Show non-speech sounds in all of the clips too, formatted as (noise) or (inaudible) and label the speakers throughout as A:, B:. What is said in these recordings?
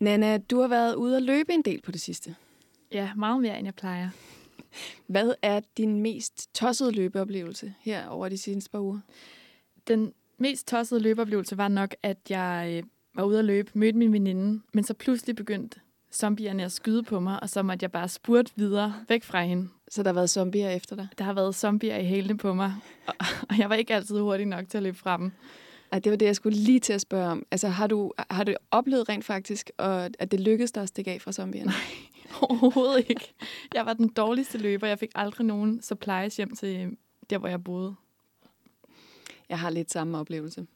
A: Nana, du har været ude at løbe en del på det sidste.
B: Ja, meget mere, end jeg plejer. (laughs)
A: Hvad er din mest tossede løbeoplevelse her over de seneste par uger?
B: Den mest tossede løbeoplevelse var nok, at jeg øh, var ude at løbe, mødte min veninde, men så pludselig begyndte zombierne at skyde på mig, og så måtte jeg bare spurte videre væk fra hende.
A: Så der har været zombier efter dig?
B: Der har været zombier i hælene på mig, og, og jeg var ikke altid hurtig nok til at løbe fra dem.
A: Ej, det var det, jeg skulle lige til at spørge om. Altså, har du, har du oplevet rent faktisk, at det lykkedes dig at stikke af fra zombierne?
B: Nej, overhovedet ikke. Jeg var den dårligste løber. Jeg fik aldrig nogen supplies hjem til der, hvor jeg boede.
A: Jeg har lidt samme oplevelse.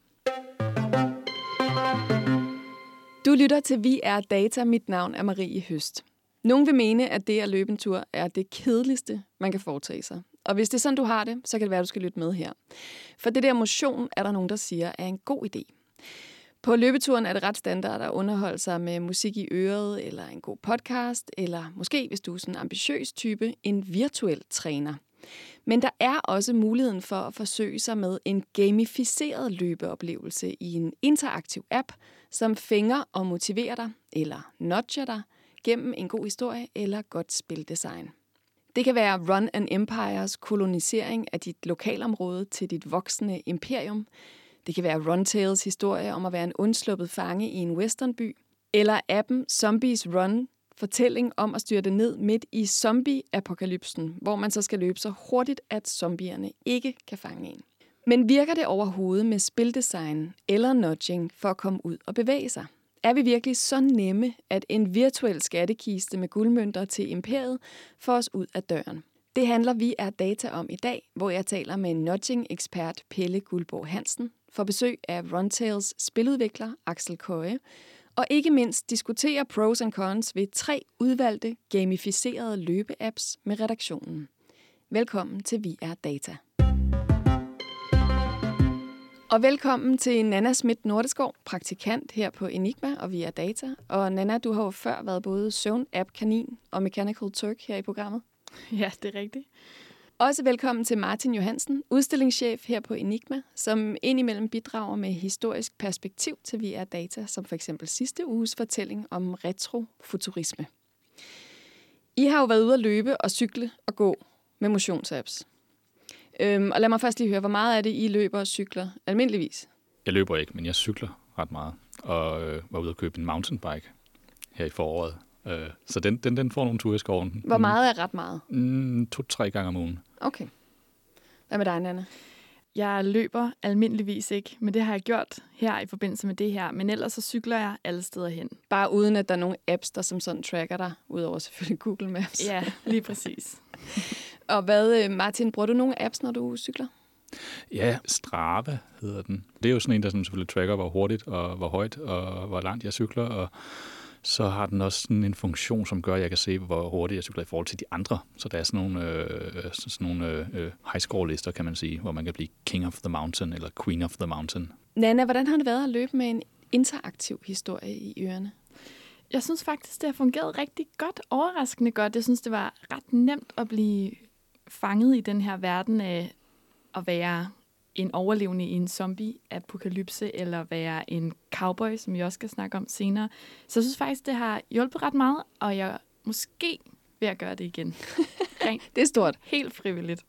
A: Du lytter til Vi er Data. Mit navn er Marie Høst. Nogen vil mene, at det at løbe en tur er det kedeligste, man kan foretage sig. Og hvis det er sådan, du har det, så kan det være, at du skal lytte med her. For det der motion er der nogen, der siger er en god idé. På løbeturen er det ret standard at underholde sig med musik i øret, eller en god podcast, eller måske, hvis du er sådan en ambitiøs type, en virtuel træner. Men der er også muligheden for at forsøge sig med en gamificeret løbeoplevelse i en interaktiv app, som fænger og motiverer dig, eller nudger dig, gennem en god historie eller godt spildesign. Det kan være Run and Empires kolonisering af dit lokalområde til dit voksende imperium. Det kan være Runtails historie om at være en undsluppet fange i en westernby. Eller appen Zombies Run fortælling om at styrte ned midt i zombie-apokalypsen, hvor man så skal løbe så hurtigt, at zombierne ikke kan fange en. Men virker det overhovedet med spildesign eller nudging for at komme ud og bevæge sig? Er vi virkelig så nemme, at en virtuel skattekiste med guldmønter til imperiet får os ud af døren? Det handler vi er data om i dag, hvor jeg taler med nudging-ekspert Pelle Guldborg Hansen, for besøg af Runtails spiludvikler Axel Køje, og ikke mindst diskutere pros and cons ved tre udvalgte gamificerede løbeapps med redaktionen. Velkommen til Vi er Data. Og velkommen til Nana Schmidt Nordeskov, praktikant her på Enigma og Via Data. Og Nana, du har jo før været både søvn-app kanin og Mechanical Turk her i programmet.
B: Ja, det er rigtigt.
A: Også velkommen til Martin Johansen, udstillingschef her på Enigma, som indimellem bidrager med historisk perspektiv til Via Data, som for eksempel sidste uges fortælling om retrofuturisme. I har jo været ude at løbe og cykle og gå med motionsapps. Øhm, og lad mig først lige høre, hvor meget er det, I løber og cykler almindeligvis?
C: Jeg løber ikke, men jeg cykler ret meget. Og øh, var ude at købe en mountainbike her i foråret. Øh, så den, den, den får nogle ture i skoven.
A: Hvor meget er ret meget?
C: Mm, To-tre gange om ugen.
A: Okay. Hvad med dig, Nana?
B: Jeg løber almindeligvis ikke, men det har jeg gjort her i forbindelse med det her. Men ellers så cykler jeg alle steder hen.
A: Bare uden at der er nogle apps, der som sådan tracker dig, udover selvfølgelig Google Maps.
B: Ja, lige præcis. (laughs)
A: Og hvad, øh, Martin, bruger du nogle apps, når du cykler?
C: Ja, Strava hedder den. Det er jo sådan en, der sådan selvfølgelig tracker, hvor hurtigt og hvor højt og hvor langt jeg cykler. Og så har den også sådan en funktion, som gør, at jeg kan se, hvor hurtigt jeg cykler i forhold til de andre. Så der er sådan nogle, øh, sådan nogle øh, high score lister, kan man sige, hvor man kan blive king of the mountain eller queen of the mountain.
A: Nana, hvordan har det været at løbe med en interaktiv historie i ørerne?
B: Jeg synes faktisk, det har fungeret rigtig godt, overraskende godt. Jeg synes, det var ret nemt at blive fanget i den her verden af at være en overlevende i en zombie-apokalypse, eller være en cowboy, som vi også skal snakke om senere. Så jeg synes faktisk, det har hjulpet ret meget, og jeg måske ved at gøre det igen. (laughs)
A: Det er stort.
B: Helt frivilligt.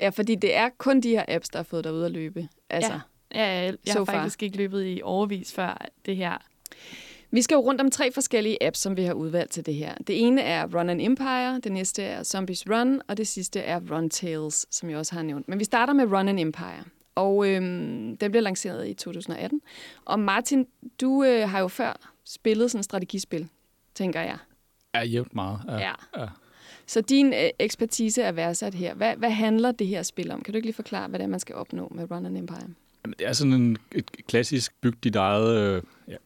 A: Ja, fordi det er kun de her apps, der har fået dig ud at løbe. Altså,
B: ja, ja jeg, jeg har faktisk ikke løbet i overvis før det her.
A: Vi skal jo rundt om tre forskellige apps, som vi har udvalgt til det her. Det ene er Run and Empire, det næste er Zombies Run, og det sidste er Run Tales, som jeg også har nævnt. Men vi starter med Run and Empire, og øhm, den blev lanceret i 2018. Og Martin, du øh, har jo før spillet sådan et strategispil, tænker jeg.
C: Ja, jævnt meget. Ja.
A: ja. ja. Så din øh, ekspertise er værdsat her. Hvad, hvad handler det her spil om? Kan du ikke lige forklare, hvad det er, man skal opnå med Run and Empire?
C: Jamen, det er sådan en, et klassisk byg dit eget øh, ja,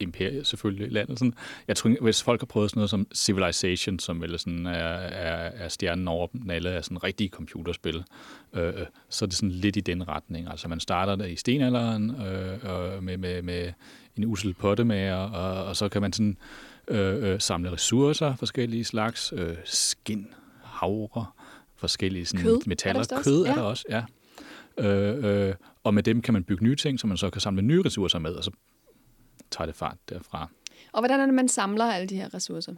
C: imperie selvfølgelig landet. Sådan. Jeg tror, hvis folk har prøvet sådan noget som Civilization, som vel sådan er, er, er stjernen over dem alle er sådan rigtige computerspil, øh, så er det sådan lidt i den retning. Altså man starter der i stenalderen øh, med, med, med en usel pottemager, og, og så kan man sådan øh, øh, samle ressourcer, forskellige slags, øh, skin, havre, forskellige sådan
A: kød
C: metaller.
A: Er
C: kød
A: er
C: der også, ja. Øh, øh, og med dem kan man bygge nye ting, så man så kan samle nye ressourcer med, og så tager det fart derfra.
A: Og hvordan er det, man samler alle de her ressourcer?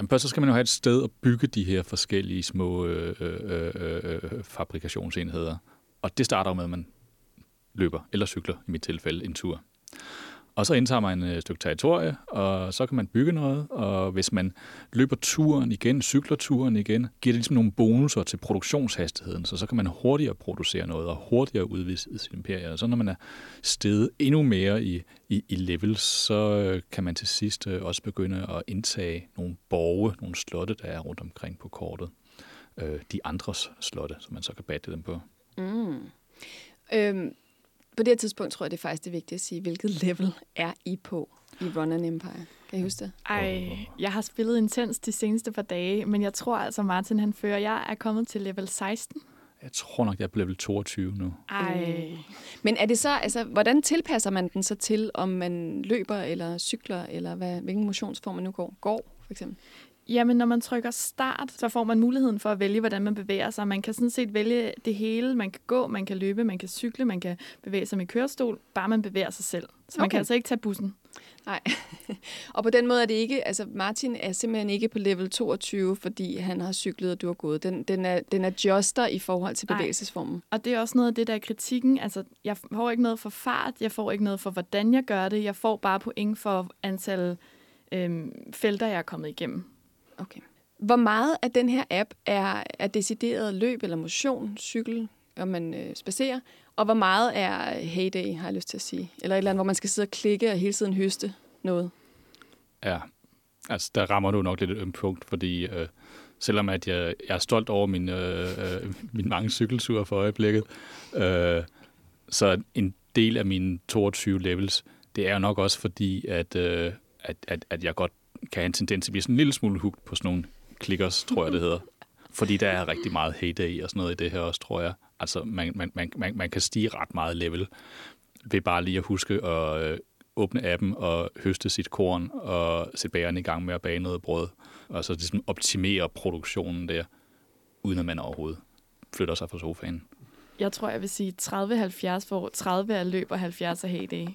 C: Jamen, først så skal man jo have et sted at bygge de her forskellige små øh, øh, øh, øh, fabrikationsenheder. Og det starter med, at man løber eller cykler, i mit tilfælde, en tur. Og så indtager man et stykke territorie, og så kan man bygge noget, og hvis man løber turen igen, cykler turen igen, giver det ligesom nogle bonusser til produktionshastigheden, så så kan man hurtigere producere noget og hurtigere udvide sit imperie. Og så når man er steget endnu mere i, i, i levels, så øh, kan man til sidst øh, også begynde at indtage nogle borge, nogle slotte, der er rundt omkring på kortet. Øh, de andres slotte, som man så kan batte dem på.
A: Mm. Øhm, på det her tidspunkt tror jeg, det er faktisk det vigtige at sige, hvilket level er I på i Run and Empire? Kan I huske det?
B: Ej, jeg har spillet intens de seneste par dage, men jeg tror altså, Martin han fører. Jeg er kommet til level 16.
C: Jeg tror nok, jeg er på level 22 nu.
B: Ej.
A: Mm. Men er det så, altså, hvordan tilpasser man den så til, om man løber eller cykler, eller hvad, hvilken motionsform man nu går? Går, for eksempel?
B: Jamen, når man trykker start, så får man muligheden for at vælge, hvordan man bevæger sig. Man kan sådan set vælge det hele. Man kan gå, man kan løbe, man kan cykle, man kan bevæge sig med kørestol, bare man bevæger sig selv. Så man
A: Okay.
B: kan altså ikke tage bussen.
A: Nej. (laughs) og på den måde er det ikke, altså Martin er simpelthen ikke på level 22, fordi han har cyklet, og du har gået. Den, den, er, den adjuster i forhold til
B: Nej.
A: bevægelsesformen.
B: Og det er også noget af det, der er kritikken. Altså, jeg får ikke noget for fart, jeg får ikke noget for, hvordan jeg gør det. Jeg får bare point for antal øhm, felter, jeg er kommet igennem.
A: Okay. Hvor meget af den her app er, er decideret løb eller motion, cykel, om man øh, spacerer, og hvor meget er heyday, har jeg lyst til at sige? Eller et eller andet, hvor man skal sidde og klikke og hele tiden høste noget?
C: Ja, altså der rammer du nok lidt et ømt punkt, fordi øh, selvom at jeg, jeg er stolt over min, øh, øh, min mange cykelture for øjeblikket, øh, så en del af mine 22 levels, det er jo nok også fordi, at, øh, at, at, at jeg godt kan have en tendens til at blive sådan en lille smule hugt på sådan nogle klikkers, tror jeg det hedder. Fordi der er rigtig meget heyday og sådan noget i det her også, tror jeg. Altså man, man, man, man, man kan stige ret meget level ved bare lige at huske at øh, åbne appen og høste sit korn og sætte bageren i gang med at bage noget brød. Og så ligesom optimere produktionen der, uden at man overhovedet flytter sig fra sofaen.
B: Jeg tror, jeg vil sige 30-70, hvor 30 er løb og 70 er heyday.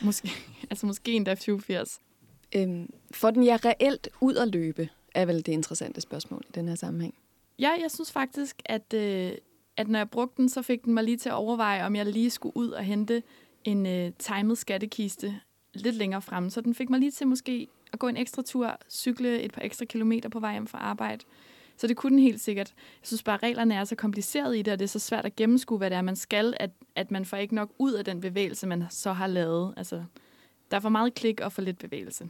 B: Måske, (laughs) altså måske endda 20-80.
A: Øhm, får den jer reelt ud at løbe, er vel det interessante spørgsmål i den her sammenhæng.
B: Ja, jeg synes faktisk, at, øh, at når jeg brugte den, så fik den mig lige til at overveje, om jeg lige skulle ud og hente en øh, timet skattekiste lidt længere frem. Så den fik mig lige til måske at gå en ekstra tur, cykle et par ekstra kilometer på vej hjem fra arbejde. Så det kunne den helt sikkert. Jeg synes bare, at reglerne er så komplicerede i det, og det er så svært at gennemskue, hvad det er, man skal, at, at man får ikke nok ud af den bevægelse, man så har lavet. Altså, der er for meget klik og for lidt bevægelse.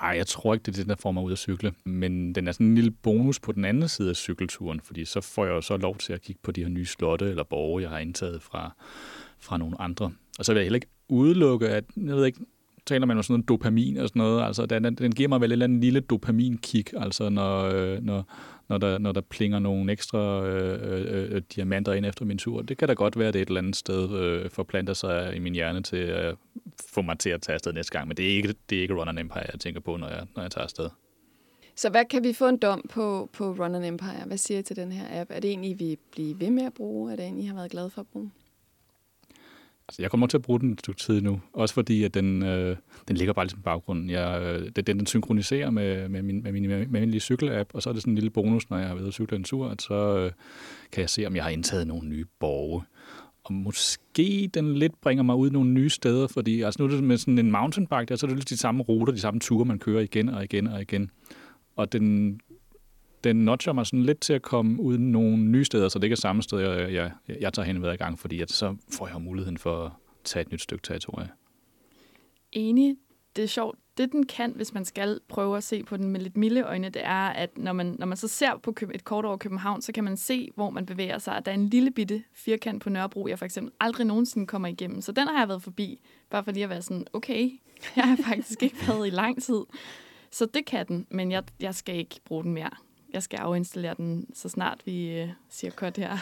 C: Ej, jeg tror ikke, det er det, der får mig ud at cykle. Men den er sådan en lille bonus på den anden side af cykelturen, fordi så får jeg jo så lov til at kigge på de her nye slotte eller borge, jeg har indtaget fra, fra nogle andre. Og så vil jeg heller ikke udelukke, at jeg ved ikke, taler man om sådan noget dopamin og sådan noget, altså den, den giver mig vel et eller andet lille dopaminkick, altså når, øh, når, når, der, når der plinger nogle ekstra øh, øh, øh, diamanter ind efter min tur. Det kan da godt være, at det et eller andet sted øh, forplanter sig i min hjerne til at øh, få mig til at tage afsted næste gang, men det er ikke, det er ikke Run and Empire, jeg tænker på, når jeg, når jeg tager afsted.
A: Så hvad kan vi få en dom på, på Run and Empire? Hvad siger I til den her app? Er det en, I vil blive ved med at bruge? Er det en, I har været glad for at bruge?
C: Altså, jeg kommer til at bruge den et stykke tid nu. Også fordi, at den, øh, den ligger bare lidt i baggrunden. Jeg, øh, den, den synkroniserer med, med, min, med min med min lille cykelapp, og så er det sådan en lille bonus, når jeg har været at cykle en tur, at så øh, kan jeg se, om jeg har indtaget nogle nye borge. Og måske den lidt bringer mig ud nogle nye steder, fordi altså nu er det med sådan en mountainbike, der, så er det lidt de samme ruter, de samme ture, man kører igen og igen og igen. Og den, den notcher mig sådan lidt til at komme ud nogle nye steder, så det ikke er samme sted, jeg, jeg, jeg tager hen hver gang, fordi at så får jeg muligheden for at tage et nyt stykke territorie.
B: Enig. Det er sjovt. Det, den kan, hvis man skal prøve at se på den med lidt milde øjne, det er, at når man, når man så ser på et kort over København, så kan man se, hvor man bevæger sig. Der er en lille bitte firkant på Nørrebro, jeg for eksempel aldrig nogensinde kommer igennem. Så den har jeg været forbi, bare for lige at være sådan, okay, jeg har faktisk ikke været i lang tid. Så det kan den, men jeg, jeg skal ikke bruge den mere. Jeg skal afinstallere den, så snart vi øh, siger cut her.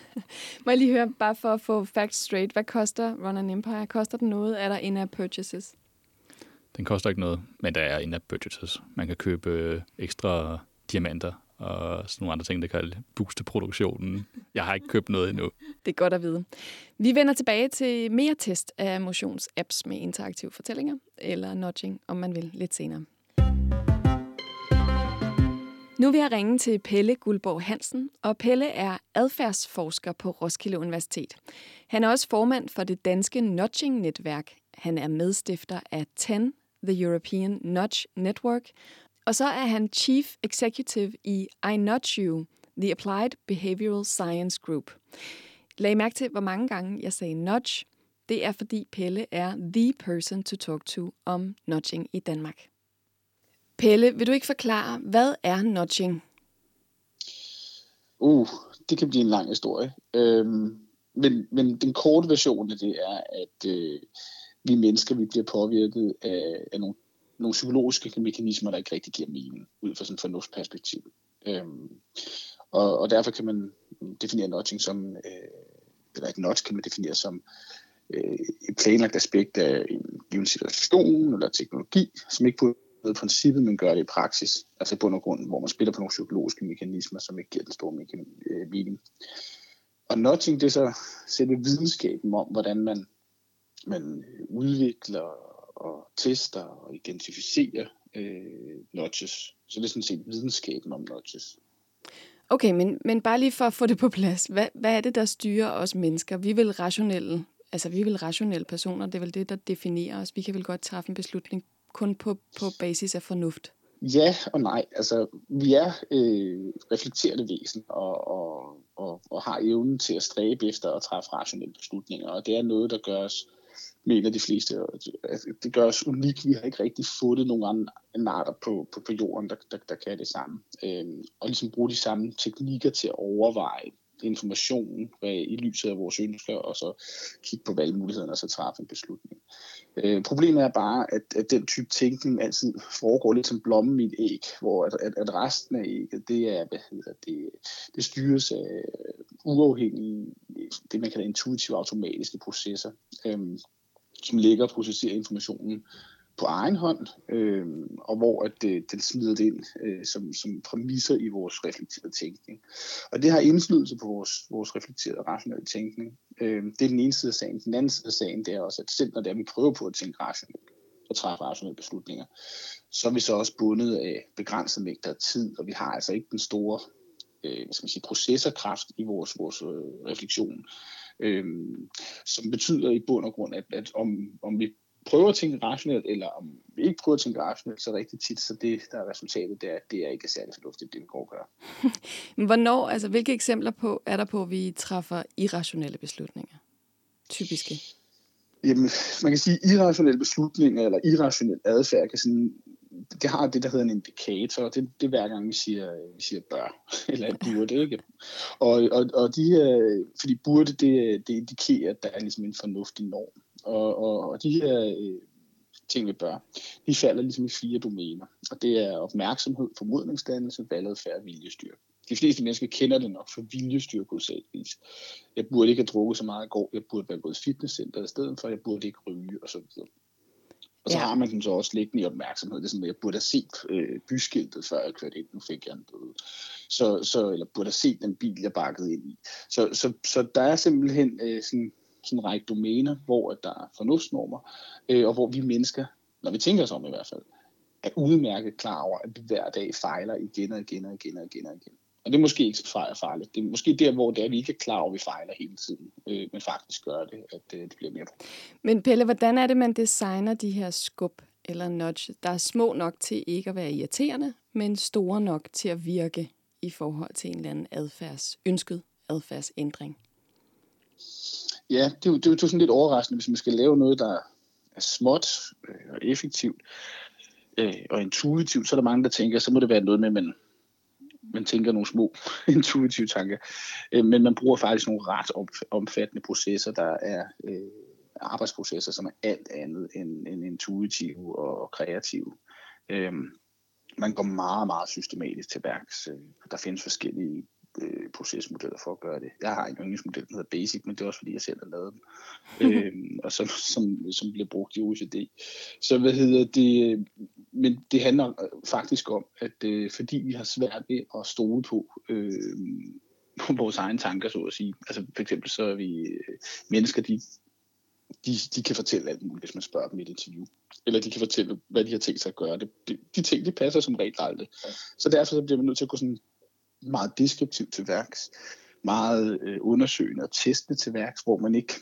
B: (laughs)
A: Må jeg lige høre, bare for at få facts straight, hvad koster Run and Empire? Koster den noget? Er der in-app purchases?
C: Den koster ikke noget, men der er in-app purchases. Man kan købe øh, ekstra diamanter og sådan nogle andre ting, der kan booste produktionen. Jeg har ikke købt noget endnu.
A: Det er godt at vide. Vi vender tilbage til mere test af motionsapps med interaktive fortællinger, eller nudging, om man vil, lidt senere. Nu vil jeg ringe til Pelle Guldborg Hansen, og Pelle er adfærdsforsker på Roskilde Universitet. Han er også formand for det danske Nudging-netværk. Han er medstifter af TEN, The European Nudge Network, og så er han Chief Executive i I Nudge You, The Applied Behavioral Science Group. Lag mærke til, hvor mange gange jeg sagde nudge. Det er, fordi Pelle er the person to talk to om nudging i Danmark. Pelle, vil du ikke forklare, hvad er nudging?
D: Uh, det kan blive en lang historie. Øhm, men, men den korte version af det er, at øh, vi mennesker vi bliver påvirket af, af nogle, nogle psykologiske mekanismer, der ikke rigtig giver mening, ud fra sådan et fornuftsperspektiv. Øhm, og, og derfor kan man definere nudging som, øh, eller et nudge kan man definere som øh, et planlagt aspekt af en given situation eller teknologi, som ikke på noget princippet, men gør det i praksis. Altså i bund og grund, hvor man spiller på nogle psykologiske mekanismer, som ikke giver den store øh, mening. Og nudging, det er så selve videnskaben om, hvordan man, man udvikler og tester og identificerer øh, nudges. Så det er sådan set videnskaben om nudges.
A: Okay, men, men bare lige for at få det på plads. Hvad, hvad er det, der styrer os mennesker? Vi vil rationelle, altså vi er vel rationelle personer. Det er vel det, der definerer os. Vi kan vel godt træffe en beslutning kun på, på basis af fornuft?
D: Ja og nej. Altså, vi er øh, reflekterende væsen og, og, og, og har evnen til at stræbe efter at træffe rationelle beslutninger. Og det er noget, der gør os, mener de fleste, altså, det gør os unik. Vi har ikke rigtig fundet nogen andre arter på, på, på jorden, der, der, der kan det samme. Øh, og ligesom bruge de samme teknikker til at overveje information øh, i lyset af vores ønsker, og så kigge på valgmulighederne og så træffe en beslutning. Øh, problemet er bare, at, at den type tænkning altid foregår lidt som blommen i et æg, hvor at, at, at resten af ægget, det er, hvad hedder det, det styres af uafhængige, det man kalder intuitive automatiske processer, øh, som ligger og processerer informationen på egen hånd, øh, og hvor at, øh, den smider det ind øh, som, som præmisser i vores reflekterede tænkning. Og det har indflydelse på vores, vores reflekterede rationelle tænkning. Øh, det er den ene side af sagen. Den anden side af sagen det er også, at selv når det er, vi prøver på at tænke rationelt og træffe rationelle beslutninger, så er vi så også bundet af begrænset mængder af tid, og vi har altså ikke den store øh, hvad skal man sige, processorkraft i vores, vores øh, refleksion, øh, som betyder i bund og grund, at, at om, om vi prøver at tænke rationelt, eller om vi ikke prøver at tænke rationelt så rigtig tit, så det, der er resultatet, det er, det er ikke særlig fornuftigt, det vi går og gør. (laughs)
A: Hvornår, altså hvilke eksempler på, er der på, at vi træffer irrationelle beslutninger? Typiske.
D: Jamen, man kan sige, irrationelle beslutninger eller irrationel adfærd kan sådan, det har det, der hedder en indikator, det, det er hver gang, vi siger, vi siger bør, (laughs) eller burde, ikke? Og, og, og de her, fordi burde, det, det indikerer, at der er ligesom en fornuftig norm. Og, og, og de her øh, ting, vi bør, de falder ligesom i fire domæner. Og det er opmærksomhed, formodningsdannelse, valgadfærd og viljestyrke. De fleste mennesker kender det nok for viljestyrke udsageligvis. Jeg burde ikke have drukket så meget i går. Jeg burde være gået i fitnesscenter i stedet for. Jeg burde ikke ryge og så videre. Og så ja. har man den så også liggende i opmærksomhed. Det er sådan, at jeg burde have set øh, byskiltet, før jeg kørte ind. Nu fik jeg en bøde. Så, så, eller burde have set den bil, jeg bakkede ind i. Så, så, så der er simpelthen øh, sådan sådan en række domæner, hvor der er fornuftsnormer, øh, og hvor vi mennesker, når vi tænker os om i hvert fald, er udmærket klar over, at vi hver dag fejler igen og igen og igen og igen og igen. Og det er måske ikke så farligt. Det er måske der, hvor det er, at vi ikke er klar over, at vi fejler hele tiden, øh, men faktisk gør det, at øh, det bliver mere.
A: Men Pelle, hvordan er det, man designer de her skub eller nudge, der er små nok til ikke at være irriterende, men store nok til at virke i forhold til en eller anden adfærds, ønsket adfærdsændring?
D: Ja, det er, jo, det er jo sådan lidt overraskende, hvis man skal lave noget, der er småt øh, og effektivt øh, og intuitivt, så er der mange, der tænker, så må det være noget med, at man, man tænker nogle små (laughs) intuitive tanker. Øh, men man bruger faktisk nogle ret omfattende processer, der er øh, arbejdsprocesser, som er alt andet end, end intuitive og kreative. Øh, man går meget, meget systematisk til værks. Øh, der findes forskellige øh, procesmodeller for at gøre det. Jeg har en yndlingsmodel, der hedder Basic, men det er også fordi, jeg selv har lavet den, (laughs) øhm, og som, som, som bliver brugt i OECD. Så hvad hedder det, men det handler faktisk om, at øh, fordi vi har svært ved at stole på, øh, på (laughs) vores egne tanker, så at sige. Altså for eksempel så er vi øh, mennesker, de, de, de kan fortælle alt muligt, hvis man spørger dem i et interview. Eller de kan fortælle, hvad de har tænkt sig at gøre. Det, de, de ting, de passer som regel aldrig. Så derfor så bliver man nødt til at gå sådan meget deskriptivt til værks, meget øh, undersøgende og testende til værks, hvor man ikke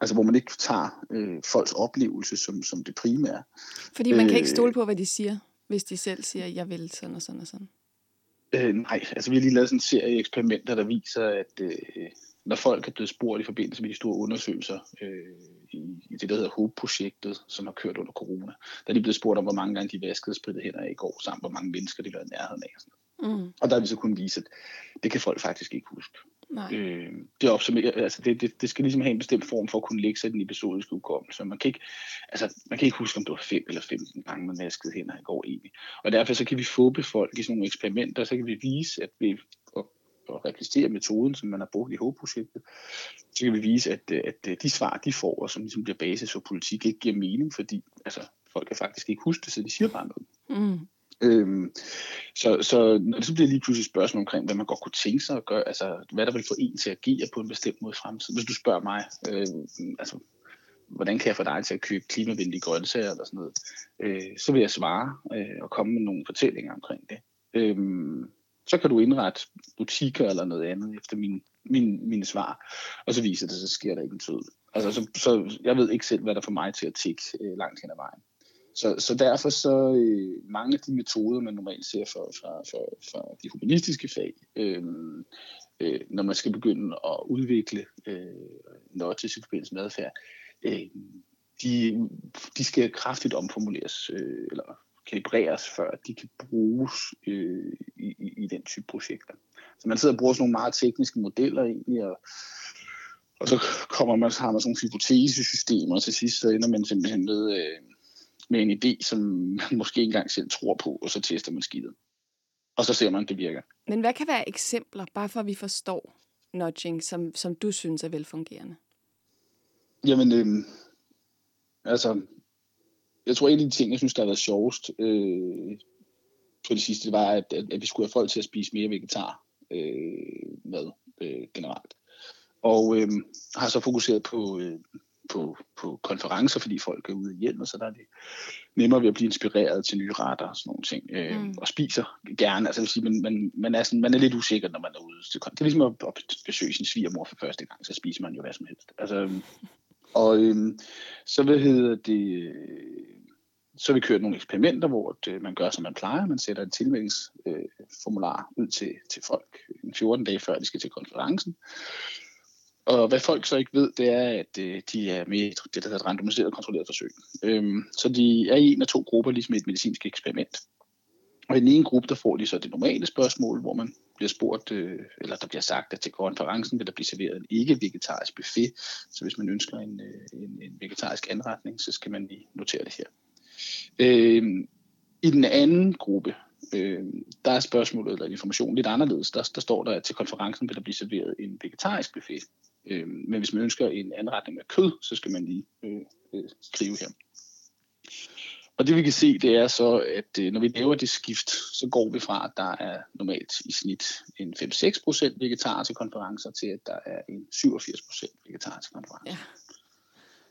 D: Altså hvor man ikke tager øh, folks oplevelse som, som det primære.
A: Fordi man kan ikke stole på, hvad de siger, hvis de selv siger, jeg vil sådan og sådan og sådan.
D: Øh, nej, altså vi har lige lavet sådan en serie eksperimenter, der viser, at øh, når folk er blevet spurgt i forbindelse med de store undersøgelser øh, i, i det, der hedder HOPE-projektet, som har kørt under corona, der er de blevet spurgt om, hvor mange gange de vaskede spritet hænder i går, samt hvor mange mennesker de var i nærheden af. Sådan. Mm. Og der har vi så kunnet vise, at det kan folk faktisk ikke huske. Nej. Øh, det, opsummerer, altså det, det, det skal ligesom have en bestemt form for at kunne lægge sig den episodiske hukommelse. Man kan, ikke, altså, man kan ikke huske, om det var 5 eller 15 gange, man vaskede hænder i går egentlig. Og derfor så kan vi få folk i sådan nogle eksperimenter, så kan vi vise, at vi og, og replicere metoden, som man har brugt i HOPE-projektet, så kan vi vise, at, at de svar, de får, og som ligesom bliver basis for politik, ikke giver mening, fordi altså, folk kan faktisk ikke huske det, så de siger bare noget. Mm. Øhm, så, så når det så bliver lige pludselig et spørgsmål omkring, hvad man godt kunne tænke sig at gøre, altså hvad der vil få en til at agere på en bestemt måde i fremtiden. Hvis du spørger mig, øh, altså hvordan kan jeg få dig til at købe klimavenlige grøntsager eller sådan noget, øh, så vil jeg svare øh, og komme med nogle fortællinger omkring det. Øh, så kan du indrette butikker eller noget andet efter min, min, mine svar, og så viser det, så sker der ikke en tid. Altså, så, så jeg ved ikke selv, hvad der får mig til at tikke øh, langt hen ad vejen. Så, så derfor så øh, mange af de metoder, man normalt ser fra, fra, for, for de humanistiske fag, øh, øh, når man skal begynde at udvikle øh, nudges i forbindelse med adfærd, øh, de, de skal kraftigt omformuleres, øh, eller kalibreres, før de kan bruges øh, i, i, i den type projekter. Så man sidder og bruger sådan nogle meget tekniske modeller egentlig, og, og så kommer man, har man sådan nogle hypotesesystemer, og til sidst så ender man simpelthen med, øh, med en idé, som man måske ikke engang selv tror på, og så tester man skidtet. Og så ser man, det virker.
A: Men hvad kan være eksempler, bare for at vi forstår nudging, som, som du synes er velfungerende?
D: Jamen, øh, altså, jeg tror, en af de ting, jeg synes, der har været sjovest øh, på det sidste, det var, at, at, at vi skulle have folk til at spise mere vegetar øh, mad øh, generelt. Og øh, har så fokuseret på, øh, på, på konferencer, fordi folk er ude i hjem, og så der er det nemmere ved at blive inspireret til nye retter og sådan nogle ting. Øh, mm. Og spiser gerne. Altså, vil sige, man, man, man, er sådan, man er lidt usikker, når man er ude. Det er ligesom at, at besøge sin svigermor for første gang, så spiser man jo hvad som helst. Altså, (laughs) og øhm, så hvad hedder det, så har vi kørt nogle eksperimenter, hvor det, man gør, som man plejer. Man sætter en tilmeldingsformular øh, ud til, til folk en 14 dage før de skal til konferencen. Og hvad folk så ikke ved, det er, at øh, de er med i det, der hedder et randomiseret kontrolleret forsøg. Øhm, så de er i en af to grupper, ligesom et medicinsk eksperiment. Og i den ene gruppe, der får de så det normale spørgsmål, hvor man bliver spurgt, øh, eller der bliver sagt, at til konferencen vil der blive serveret en ikke-vegetarisk buffet. Så hvis man ønsker en, øh, en, en vegetarisk anretning, så skal man lige notere det her. Øh, I den anden gruppe, øh, der er spørgsmålet eller information lidt anderledes. Der, der står der, at til konferencen vil der blive serveret en vegetarisk buffet. Øh, men hvis man ønsker en anretning med kød, så skal man lige øh, øh, skrive her. Og det vi kan se, det er så, at øh, når vi laver det skift, så går vi fra, at der er normalt i snit en 5-6% vegetar til konferencer, til at der er en 87% vegetar til konferencer. Ja.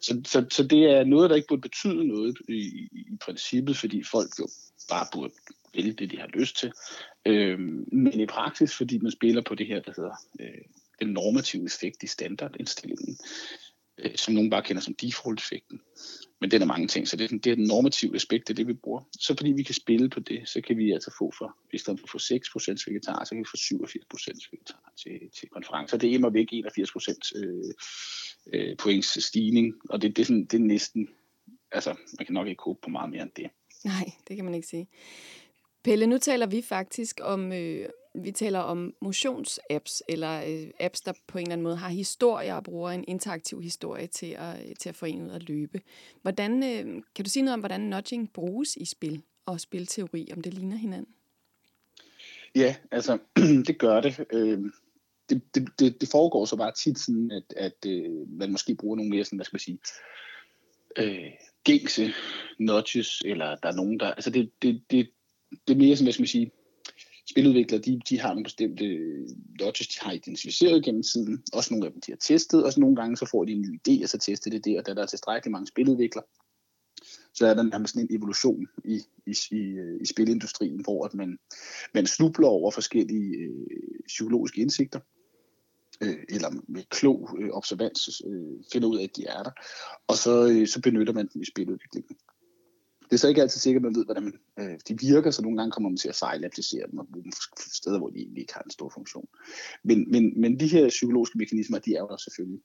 D: Så, så, så det er noget, der ikke burde betyde noget i, i, i princippet, fordi folk jo bare burde vælge det, de har lyst til. Øhm, men i praksis, fordi man spiller på det her, der hedder øh, den normative effekt i standardindstillingen, øh, som nogen bare kender som default-effekten. Men den er mange ting, så det er, det er den normative aspekt, det er det, vi bruger. Så fordi vi kan spille på det, så kan vi altså få for, i stedet for 6% vegetar, så kan vi få 87% vegetar til, til konferencer. Det er immer væk 81% øh, øh, points stigning, og det, det, er sådan, det er næsten, altså man kan nok ikke håbe på meget mere end det.
A: Nej, det kan man ikke sige. Pelle, nu taler vi faktisk om, øh, vi taler om motions-apps, eller øh, apps, der på en eller anden måde har historier og bruger en interaktiv historie til at, øh, til at få en ud at løbe. Hvordan, øh, kan du sige noget om, hvordan nudging bruges i spil og spilteori, om det ligner hinanden?
D: Ja, altså, (clears throat) det gør det. Øh, det, det, det, det foregår så bare tit sådan, at, at øh, man måske bruger nogle mere sådan, hvad skal man sige, øh, gængse notches, eller der er nogen, der... Altså det, det, det, det er mere sådan, hvad skal man sige, spiludviklere, de, de har nogle bestemte notches, de har identificeret gennem tiden. Også nogle af dem, de har testet, og så nogle gange så får de en ny idé, og så tester det der, og da der er tilstrækkeligt mange spiludviklere, så er der nærmest sådan en evolution i, i, i, i spilindustrien, hvor at man, man snubler over forskellige øh, psykologiske indsigter, øh, eller med klog øh, observans øh, finder ud af, at de er der, og så, øh, så benytter man dem i spiludviklingen. Det er så ikke altid sikkert, at man ved, hvordan man, øh, de virker, så nogle gange kommer man til at fejle applicere dem og bruge dem steder, hvor de egentlig ikke har en stor funktion. Men, men, men de her psykologiske mekanismer, de er jo der selvfølgelig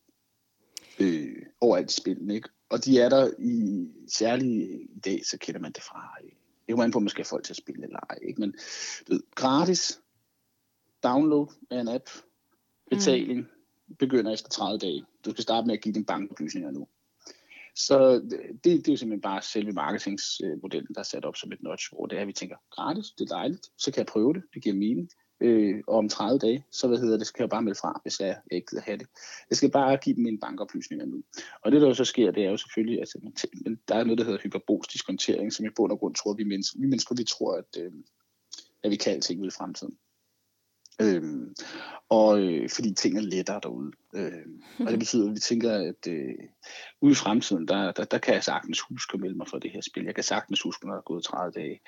D: øh, overalt i spillene. Ikke? Og de er der i særligt i dag, så kender man det fra. Øh, det er jo på, om man skal have folk til at spille eller ej. Ikke? Men ved, gratis download af en app, betaling, mm. begynder efter 30 dage. Du skal starte med at give dine bankoplysninger nu. Så det, det er jo simpelthen bare selve marketingsmodellen, der er sat op som et notch, hvor det er, at vi tænker, gratis, det er dejligt, så kan jeg prøve det, det giver mening. Øh, og om 30 dage, så hvad hedder det, så kan jeg bare melde fra, hvis jeg ikke gider have det. Jeg skal bare give dem en bankoplysninger nu. Og det, der jo så sker, det er jo selvfølgelig, altså, men der er noget, der hedder hyperbolisk diskontering, som i bund og grund tror, vi mennesker, vi mennesker, vi tror, at, øh, at vi kan alting ud i fremtiden. Øhm, og øh, fordi ting er lettere derude. Øhm, og det betyder, at vi tænker, at øh, ude i fremtiden, der, der, der kan jeg sagtens huske at melde mig for det her spil. Jeg kan sagtens huske, når der er gået 30 dage.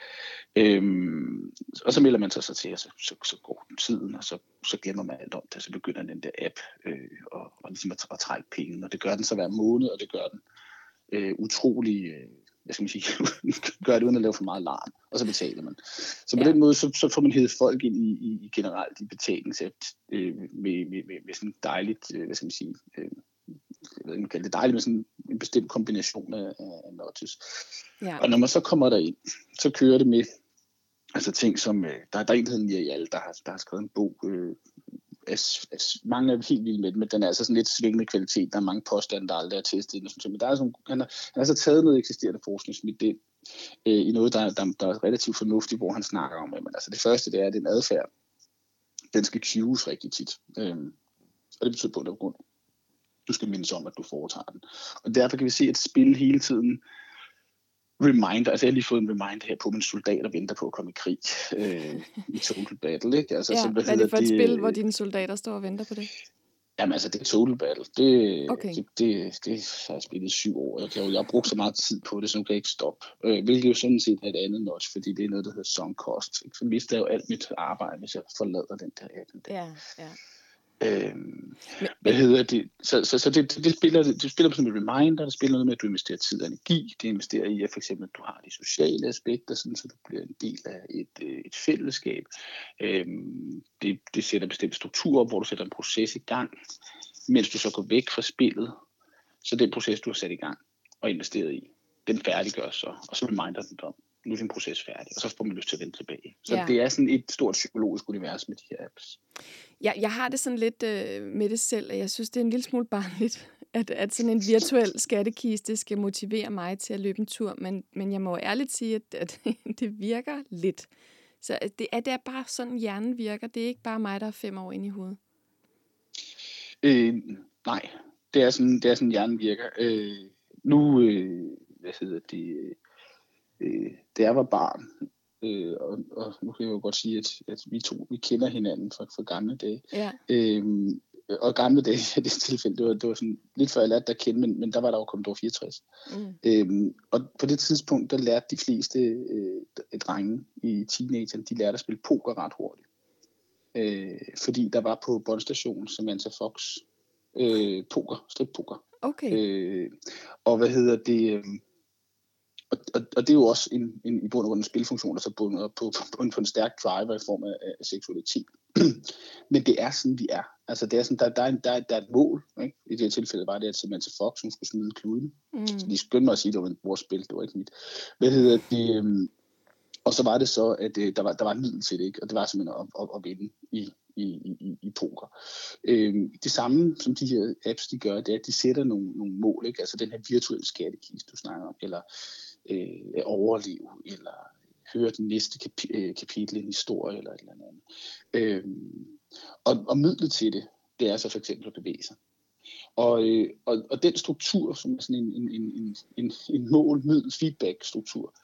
D: Øhm, og så melder man sig så til, og så, så, så går den tiden, og så, så glemmer man alt om det, og så begynder den der app øh, og, og ligesom at, at trække penge. Og det gør den så hver måned, og det gør den øh, utrolig... Øh, hvad skal man sige, (laughs) gøre det uden at lave for meget larm, og så betaler man. Så på ja. den måde, så, så får man hævet folk ind i, i, i generelt i betalingsapp øh, med, med, med, med sådan dejligt, øh, hvad skal man sige, øh, jeg ved ikke, man kalder det dejligt med sådan en bestemt kombination af, af notches. Ja. Og når man så kommer der ind, så kører det med altså ting som, øh, der, der er en, der hedder der har, der har skrevet en bog, øh, er, er, mange er helt vilde med den, men den er altså sådan lidt svingende kvalitet. Der er mange påstande, der aldrig er testet. Og sådan, men der er sådan, han, har, han har så taget noget eksisterende forskning, smidt det øh, i noget, der, der, der er relativt fornuftigt, hvor han snakker om, men altså det første, det er, at den adfærd, den skal cues rigtig tit. Øh, og det betyder på den grund, du skal mindes om, at du foretager den. Og derfor kan vi se, at spil hele tiden reminder, altså jeg har lige fået en reminder her på, at mine soldater venter på at komme i krig øh, i Total Battle. Ikke? Altså,
A: ja, så, hvad, hvad er det for et spil, hvor dine soldater står og venter på det?
D: Jamen altså, det er Total Battle. Det, okay. det, det, det har jeg spillet i syv år. Jeg, jeg, jeg har brugt så meget tid på det, så nu kan jeg ikke stoppe. Øh, hvilket jo sådan set er et andet notch, fordi det er noget, der hedder song cost. Så mister jeg jo alt mit arbejde, hvis jeg forlader den der app.
A: Ja, ja.
D: Øhm, hvad hedder det? Så, så, så det, det, spiller, det spiller som en reminder, det spiller noget med, at du investerer tid og energi, det investerer i, at for eksempel, du har de sociale aspekter, sådan, så du bliver en del af et, øh, et fællesskab. Øhm, det, det sætter bestemte strukturer, hvor du sætter en proces i gang, mens du så går væk fra spillet, så den proces, du har sat i gang og investeret i, den færdiggøres så, og så reminder den dig om, nu er din proces færdig, og så får man lyst til at vende tilbage. Så ja. det er sådan et stort psykologisk univers med de her apps.
A: Jeg, jeg har det sådan lidt øh, med det selv, at jeg synes, det er en lille smule barnligt, (laughs) at, at sådan en virtuel skattekiste skal motivere mig til at løbe en tur, men, men jeg må ærligt sige, at, at (laughs) det virker lidt. Så øh, det er, det er bare sådan, hjernen virker. Det er ikke bare mig, der er fem år inde i hovedet.
D: Øh, nej, det er sådan, det er sådan hjernen virker. Øh, nu, øh, hvad hedder det, øh, øh da jeg var barn, øh, og, og nu kan jeg jo godt sige, at, at vi to vi kender hinanden fra, fra gamle dage. Ja. Øh, og gamle dage (laughs) i det tilfælde, det var, det var sådan lidt før jeg lærte at kende, men, men der var der jo Commodore 64. Mm. Øhm, og på det tidspunkt, der lærte de fleste øh, drenge i teenageren, de lærte at spille poker ret hurtigt. Øh, fordi der var på båndstationen Samantha Fox øh, poker, strip poker.
A: Okay.
D: Øh, og hvad hedder det? Øh, og, og, og det er jo også en, en, i bund og grund en spilfunktion, der så bundet på, på, på en stærk driver i form af, af seksualitet. (clears throat) Men det er sådan, vi er. Altså, det er sådan, der, der, er, en, der, der er et mål. Ikke? I det her tilfælde var det, at Samantha Fox hun skulle smide kluden. Mm. Så de skyndte mig at sige, at det var vores spil, det var ikke mit. Hvad hedder det? Um, og så var det så, at uh, der, var, der var en middel til det, ikke? og det var simpelthen at, at, at vinde i, i, i, i poker. Øhm, det samme, som de her apps de gør, det er, at de sætter nogle, nogle mål. Ikke? Altså den her virtuelle skattekiste, du snakker om, eller øh, overleve, eller høre den næste kap- øh, kapitel i en historie, eller et eller andet. Øh, og, og midlet til det, det er så for eksempel at bevæge sig. Og, øh, og, og den struktur, som er sådan en, en, en, en, en mål-middel-feedback-struktur,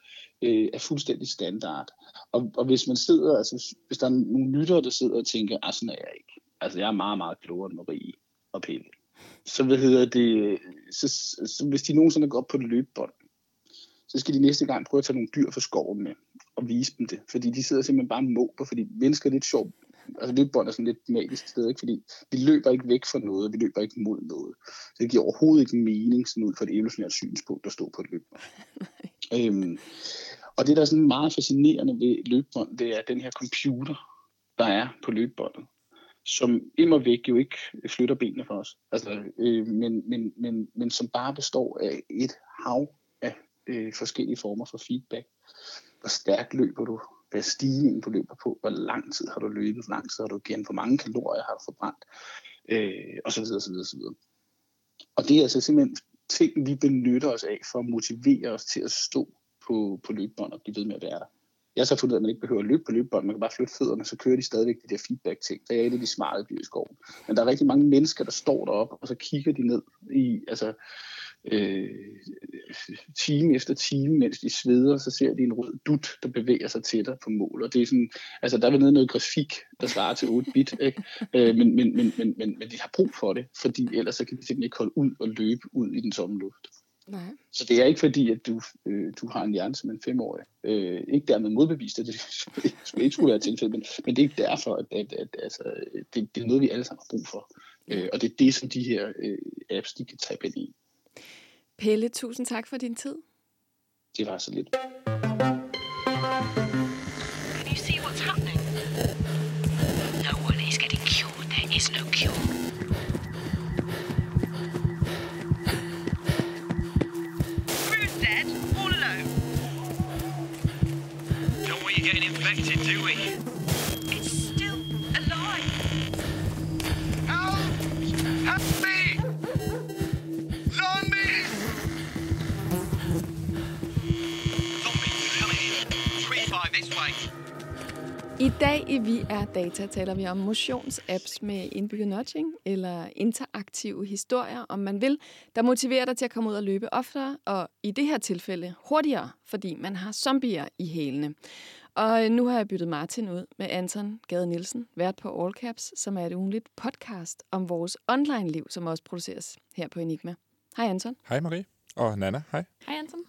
D: øh, er fuldstændig standard. Og, og hvis man sidder, altså hvis der er nogle lyttere, der sidder og tænker, at ah, sådan er jeg ikke. Altså jeg er meget, meget klogere end Marie og Pelle. Så hvad hedder det, øh, så, så hvis de nogensinde går op på et løbebånd, så skal de næste gang prøve at tage nogle dyr fra skoven med og vise dem det. Fordi de sidder simpelthen bare og måber, fordi mennesker er lidt sjovt. Altså løbebånd er sådan lidt magisk sted, ikke? fordi vi løber ikke væk fra noget, vi løber ikke mod noget. Så det giver overhovedet ikke mening sådan ud fra et evolutionært synspunkt, der står på et løbebånd. (laughs) øhm, og det, der er sådan meget fascinerende ved løbebånd, det er den her computer, der er på løbebåndet som immer væk jo ikke flytter benene for os. Altså, øh, men, men, men, men som bare består af et hav af øh, forskellige former for feedback. Hvor stærkt løber du? Hvad er stigningen du løber på? Hvor lang tid har du løbet? Hvor lang tid har du igen? Hvor mange kalorier har du forbrændt? Øh, og så videre, så videre, så videre. Og det er altså simpelthen ting, vi benytter os af for at motivere os til at stå på, på løbebånd og blive ved med at være der. Jeg har så fundet, at man ikke behøver at løbe på løbebånd, man kan bare flytte fødderne, så kører de stadigvæk de der feedback-ting. Det er et af de smarte dyr i skoven. Men der er rigtig mange mennesker, der står deroppe, og så kigger de ned i, altså, øh, time efter time, mens de sveder, så ser de en rød dut, der bevæger sig til dig på mål. Og det er sådan, altså der er nede noget grafik, der svarer til 8 bit, ikke? Øh, men, men, men, men, men, men de har brug for det, fordi ellers så kan de simpelthen ikke holde ud og løbe ud i den tomme luft. Nej. Så det er ikke fordi, at du, øh, du har en hjerne som en femårig. Øh, ikke dermed modbevist, at det (laughs) skulle ikke skulle være tilfældet, men, men det er ikke derfor, at, at, at altså, det, det er noget, vi alle sammen har brug for. Øh, og det er det, som de her øh, apps, de kan tabe ind i.
A: Pelle, tusind tak for din tid.
D: Det var så lidt.
A: Dag i Vi er Data taler vi om motionsapps med indbygget nudging eller interaktive historier, om man vil, der motiverer dig til at komme ud og løbe oftere, og i det her tilfælde hurtigere, fordi man har zombier i hælene. Og nu har jeg byttet Martin ud med Anton Gade Nielsen, vært på All Caps, som er et ugenligt podcast om vores online-liv, som også produceres her på Enigma. Hej Anton.
E: Hej Marie. Og Nana, hej.
B: Hej Anton.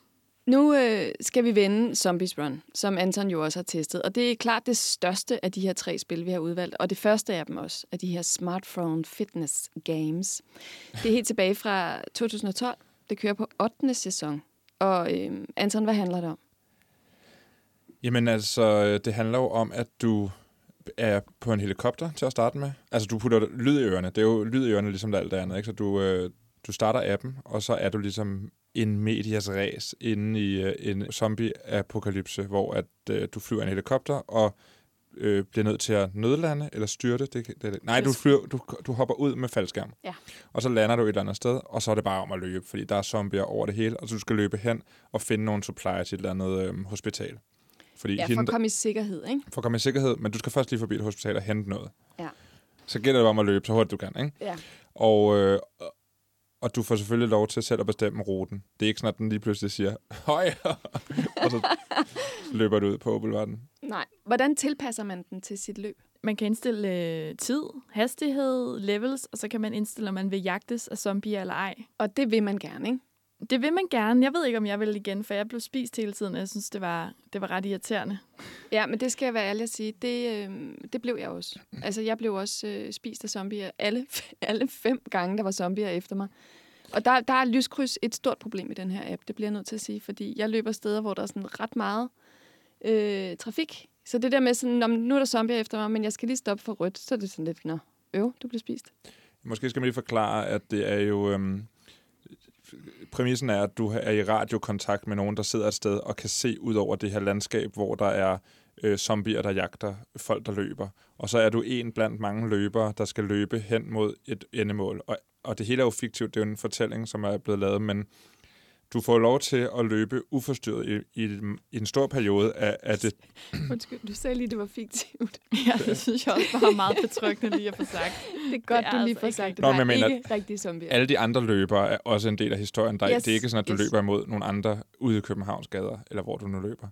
A: Nu øh, skal vi vende Zombies Run, som Anton jo også har testet. Og det er klart det største af de her tre spil, vi har udvalgt. Og det første af dem også, af de her smartphone fitness games. Det er helt tilbage fra 2012. Det kører på 8. sæson. Og øh, Anton, hvad handler det om?
E: Jamen altså, det handler jo om, at du er på en helikopter til at starte med. Altså, du putter lyd i ørerne. Det er jo lyd i ørerne, ligesom alt det andet. Ikke? Så du, øh, du starter appen, og så er du ligesom en medias res inde i øh, en zombie-apokalypse, hvor at øh, du flyver en helikopter og øh, bliver nødt til at nødlande eller styrte. Det, det, det. Nej, du, flyver, du, du hopper ud med faldskærm.
A: Ja.
E: Og så lander du et eller andet sted, og så er det bare om at løbe, fordi der er zombier over det hele, og så du skal løbe hen og finde nogle supplier til et eller andet øh, hospital. Fordi
A: Ja, for
E: hende,
A: at komme i sikkerhed, ikke?
E: for at komme i sikkerhed, men du skal først lige forbi et hospital og hente noget.
A: Ja.
E: Så gælder det om at løbe så hurtigt du kan, ikke?
A: Ja.
E: Og, øh, og du får selvfølgelig lov til selv at bestemme ruten. Det er ikke sådan, at den lige pludselig siger, høj, og så løber du ud på Opelvarden.
A: Nej. Hvordan tilpasser man den til sit løb?
B: Man kan indstille øh, tid, hastighed, levels, og så kan man indstille, om man vil jagtes af zombier eller ej.
A: Og det vil man gerne, ikke?
B: Det vil man gerne. Jeg ved ikke, om jeg vil igen, for jeg blev spist hele tiden, og jeg synes, det var, det var ret irriterende. (laughs)
A: Ja, men det skal jeg være ærlig at sige. Det, øh, det blev jeg også. Altså, jeg blev også øh, spist af zombier alle, alle fem gange, der var zombier efter mig. Og der, der er lyskryds et stort problem i den her app, det bliver jeg nødt til at sige, fordi jeg løber steder, hvor der er sådan ret meget øh, trafik. Så det der med sådan, "Nå, men nu er der zombier efter mig, men jeg skal lige stoppe for rødt, så er det sådan lidt, nå, øv, du bliver spist.
E: Måske skal man lige forklare, at det er jo... Øhm, præmissen er, at du er i radiokontakt med nogen, der sidder et sted og kan se ud over det her landskab, hvor der er øh, zombier, der jagter folk, der løber. Og så er du en blandt mange løbere, der skal løbe hen mod et endemål. Og, og det hele er jo fiktivt. Det er jo en fortælling, som er blevet lavet, men du får lov til at løbe uforstyrret i, i, i en stor periode af, af det.
A: Undskyld, du sagde lige, det var fiktivt. (laughs)
B: Ja, det synes jeg også bare er meget betryggende lige at få sagt.
A: Det er godt,
B: Det
A: du
B: er
A: lige
B: altså
A: får sagt det.
E: Nå,
A: Der
E: men
A: er
E: mener,
A: ikke rigtig zombier.
E: Alle de andre løbere er også en del af historien. Der,
A: Yes,
E: yes, det er ikke sådan, at du
A: yes.
E: løber imod nogle andre ude i Københavns gader, eller hvor du nu løber.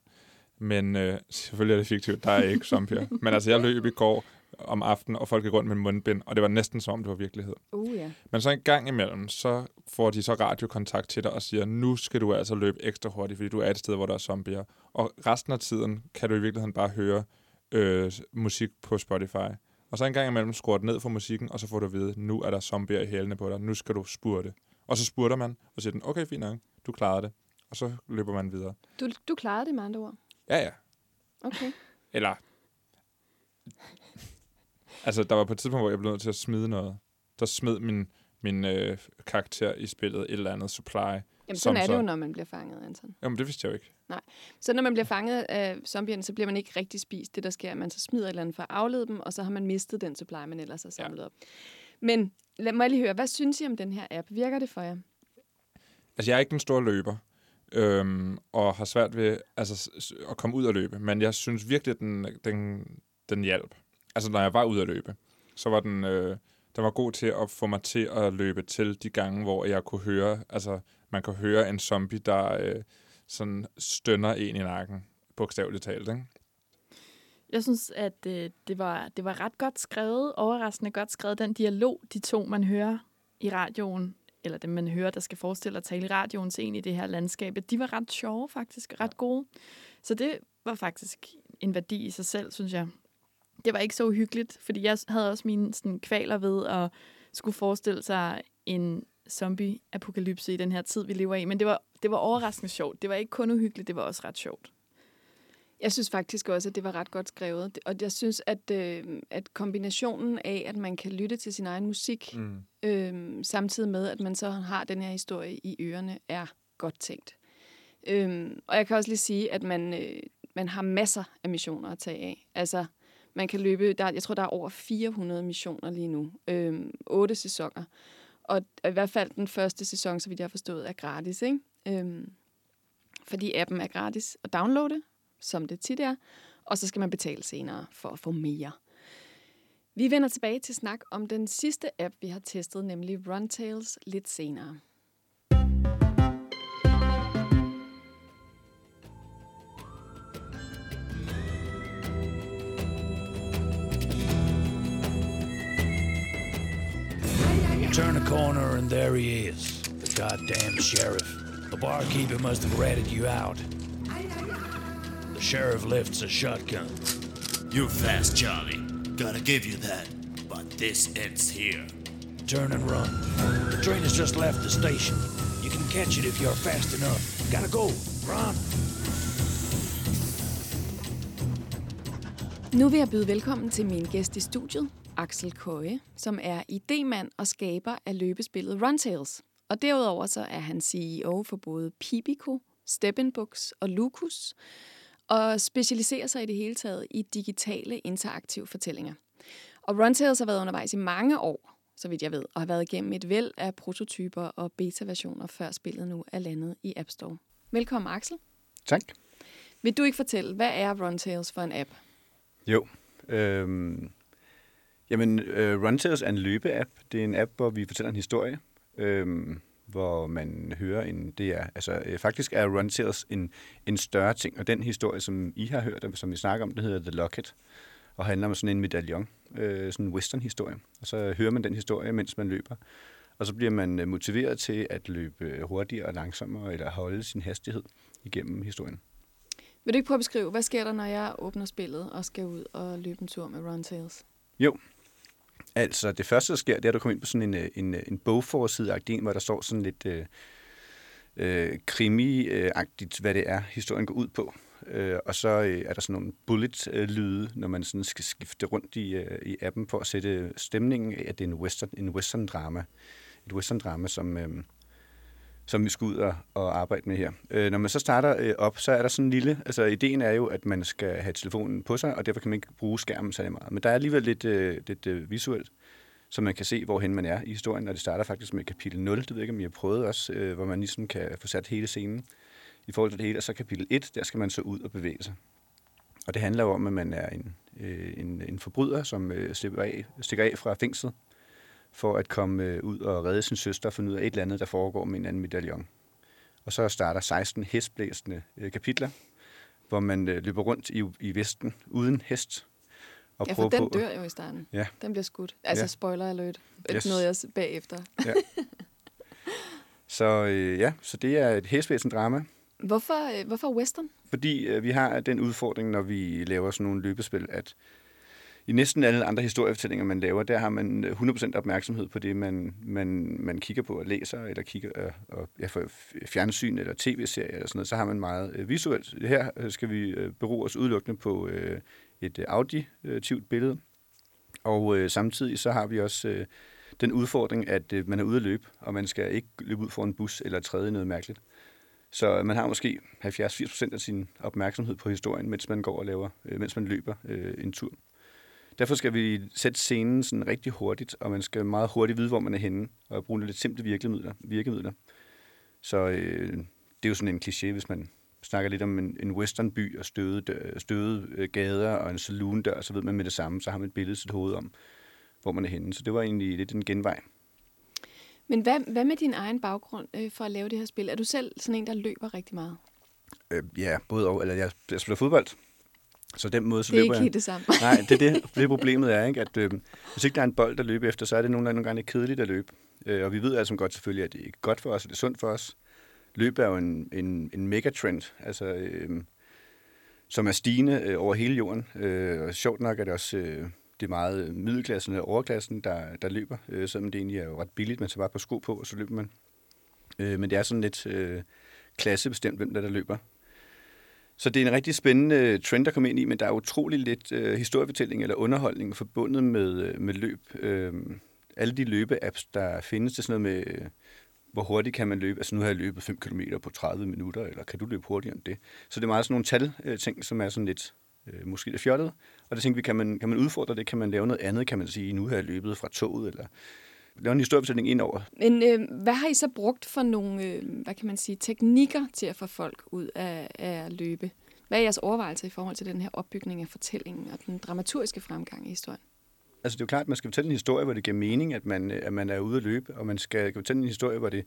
E: Men øh, selvfølgelig er det fiktivt. Der er ikke zombier. (laughs) Men altså, jeg løb i går om aftenen, og folk gik rundt med mundbind, og det var næsten som om, det var virkelighed.
A: Uh, ja.
E: Men så en gang imellem, så får de så radiokontakt til dig og siger, nu skal du altså løbe ekstra hurtigt, fordi du er et sted, hvor der er zombier. Og resten af tiden kan du i virkeligheden bare høre øh, musik på Spotify. Og så en gang imellem skruer du ned for musikken, og så får du at vide, nu er der zombier i hælene på dig, nu skal du spurte. Og så spurter man, og siger den, okay, fint nok, du klarede det. Og så løber man videre.
A: Du, du klarede det med andre ord.
E: Ja, ja.
A: Okay.
E: Eller... Altså, der var på et tidspunkt, hvor jeg blev nødt til at smide noget. Der smed min, min øh, karakter i spillet et eller andet supply.
A: Jamen, sådan er det jo, når man bliver fanget, Anton.
E: Jamen, det vidste jeg jo ikke.
A: Så når man bliver fanget af zombierne, så bliver man ikke rigtig spist. Det, der sker, er, at man så smider et eller andet for at aflede dem, og så har man mistet den supply, man ellers har samlet ja. op. Men lad mig lige høre, hvad synes I om den her app? Virker det for jer?
E: Altså, jeg er ikke den store løber, øhm, og har svært ved altså, at komme ud og løbe. Men jeg synes virkelig, at den, den, den hjalp. Altså, når jeg var ude at løbe, så var den, øh, den var god til at få mig til at løbe til de gange, hvor jeg kunne høre, altså, man kan høre en zombie, der øh, sådan stønner en i nakken, bogstaveligt talt, ikke?
B: Jeg synes, at øh, det, var, det var ret godt skrevet, overraskende godt skrevet, den dialog, de to, man hører i radioen, eller dem, man hører, der skal forestille at tale i radioen til en i det her landskab, de var ret sjove faktisk, ret gode. Så det var faktisk en værdi i sig selv, synes jeg. Det var ikke så uhyggeligt, fordi jeg havde også mine sådan, kvaler ved at skulle forestille sig en zombie-apokalypse i den her tid, vi lever i. Men det var, det var overraskende sjovt. Det var ikke kun uhyggeligt, det var også ret sjovt.
A: Jeg synes faktisk også, at det var ret godt skrevet. Og jeg synes, at, øh, at kombinationen af, at man kan lytte til sin egen musik,
E: Mm.
A: øh, samtidig med, at man så har den her historie i ørerne, er godt tænkt. Øh, og jeg kan også lige sige, at man, øh, man har masser af missioner at tage af. Altså, man kan løbe, der, jeg tror, der er over 400 missioner lige nu. Øh, 8 sæsoner. Og i hvert fald den første sæson, så vidt jeg har forstået, er gratis. Ikke? Øh, fordi appen er gratis at downloade, som det tit er, og så skal man betale senere for at få mere. Vi vender tilbage til snak om den sidste app, vi har testet, nemlig Runtails, lidt senere.
F: Corner and there he is, the goddamn sheriff. The barkeeper must have ratted you out. The sheriff lifts a shotgun.
G: You're fast, Charlie. Gotta give you that. But this ends here.
F: Turn and run. The train has just left the station. You can catch it if you're fast enough. Gotta go. Run.
A: Nu vil jeg byde velkommen til min gæst i studiet, Axel Køje, som er idemand og skaber af løbespillet Runtails. Og derudover så er han CEO for både Pibico, Steppenbooks og Lucas, og specialiserer sig i det hele taget i digitale interaktive fortællinger. Og Runtails har været undervejs i mange år, så vidt jeg ved, og har været igennem et væld af prototyper og beta-versioner, før spillet nu er landet i App Store. Velkommen, Axel.
H: Tak.
A: Vil du ikke fortælle, hvad er Runtails for en app?
H: Jo. Øhm, jamen, øh, Runtails er en løbeapp. Det er en app, hvor vi fortæller en historie, øhm, hvor man hører en... Det er, altså, øh, faktisk er Runtails en, en større ting, og den historie, som I har hørt, og som vi snakker om, det hedder The Locket, og handler om sådan en medaljon, øh, sådan en western-historie. Og så hører man den historie, mens man løber. Og så bliver man øh, motiveret til at løbe hurtigere og langsommere, eller holde sin hastighed igennem historien.
A: Vil du ikke prøve at beskrive, hvad sker der, når jeg åbner spillet og skal ud og løbe en tur med Runtails?
H: Jo. Altså, det første, der sker, det er, at du kommer ind på sådan en, øh, en, øh, en bogforside en, hvor der står sådan lidt øh, øh, krimi-agtigt, hvad det er, historien går ud på. Øh, og så øh, er der sådan nogle bullet-lyde, når man sådan skal skifte rundt i, øh, i appen for at sætte stemningen af, at det er en western, en western drama. Et western drama, som, øh, som vi skal ud og, og arbejde med her. Øh, når man så starter øh, op, så er der sådan en lille... Altså, ideen er jo, at man skal have telefonen på sig, og derfor kan man ikke bruge skærmen særlig meget. Men der er alligevel lidt, øh, lidt øh, visuelt. så man kan se, hvorhen man er i historien, og det starter faktisk med kapitel 0, det ved jeg ikke, om I har prøvet også, øh, hvor man ligesom kan få sat hele scenen i forhold til det hele, og så kapitel 1, der skal man så ud og bevæge sig. Og det handler jo om, at man er en, øh, en, en forbryder, som øh, stikker, af, stikker af fra fængslet, for at komme øh, ud og redde sin søster og finde ud af et eller andet, der foregår med en anden medaljon. Og så starter 16 hestblæsende øh, kapitler, hvor man øh, løber rundt i, i Vesten uden hest. Og
A: Ja, for den
H: på,
A: dør jo i starten.
H: Ja.
A: Den bliver skudt. Altså
H: Ja.
A: spoiler alert.
H: Yes.
A: Noget jeg bagefter.
H: Ja. (laughs) Så øh, ja, så det er et hestvæsen drama,
A: Hvorfor, øh, hvorfor western?
H: fordi øh, vi har den udfordring, når vi laver sådan nogle løbespil, at i næsten alle andre historiefortællinger, man laver, der har man øh, 100% opmærksomhed på det, man, man, man kigger på og læser, eller kigger øh, og, ja, for fjernsyn eller tv-serie eller sådan noget, så har man meget øh, visuelt. Her øh, skal vi øh, bero os udelukkende på øh, et øh, auditivt billede, og øh, samtidig så har vi også øh, den udfordring, at øh, man er ude at løbe, og man skal ikke løbe ud for en bus eller træde noget mærkeligt. Så øh, man har måske 70-80% af sin opmærksomhed på historien, mens man går og laver, øh, mens man løber øh, en tur. Derfor skal vi sætte scenen sådan rigtig hurtigt, og man skal meget hurtigt vide, hvor man er henne, og bruge lidt simple virkemidler. virkemidler. Så øh, det er jo sådan en kliché, hvis man snakker lidt om en, en westernby og støde, dør- støde øh, gader og en saloon dør, så ved man med det samme, så har man et billede i sit hoved om, hvor man er henne. Så det var egentlig lidt en genvej.
A: Men hvad, hvad med din egen baggrund øh, for at lave det her spil? Er du selv sådan en, der løber rigtig meget?
H: Øh, ja, både og. Eller jeg, jeg spiller fodbold. Så den måde, så
A: Det er
H: løber
A: ikke
H: jeg.
A: helt det samme. (laughs)
H: Nej, det er det. Det problemet er, ikke, at øh, hvis ikke der er en bold, der løber efter, så er det nogle gange, nogle gange kedeligt at løbe. Øh, og vi ved altså godt selvfølgelig, at det er godt for os, og det er sundt for os. Løb er jo en, en, en megatrend, altså, øh, som er stigende øh, over hele jorden. Øh, og sjovt nok er det også øh, det er meget middelklassen og overklassen, der, der løber, øh, selvom det egentlig er jo ret billigt. Man tager bare på sko på, og så løber man. Øh, men det er sådan lidt øh, klassebestemt, hvem der, der løber. Så det er en rigtig spændende øh, trend at komme ind i, men der er utrolig lidt øh, historiefortælling eller underholdning forbundet med, øh, med løb. Øh, alle de løbeapps, der findes, det er sådan noget med, øh, hvor hurtigt kan man løbe. Altså nu har jeg løbet 5 km på 30 minutter, eller kan du løbe hurtigere end det? Så det er meget sådan nogle tal-ting, øh, som er sådan lidt øh, måske lidt fjollet. Og det tænker vi, kan man, kan man udfordre det? Kan man lave noget andet? Kan man sige, nu har jeg løbet fra toget, eller lave en historiefortælling ind over?
A: Men øh, hvad har I så brugt for nogle, øh, hvad kan man sige, teknikker til at få folk ud af, af at løbe? Hvad er jeres overvejelser i forhold til den her opbygning af fortællingen og den dramaturgiske fremgang i historien?
H: Altså det er jo klart, at man skal fortælle en historie, hvor det giver mening, at man, at man er ude at løbe, og man skal fortælle en historie, hvor det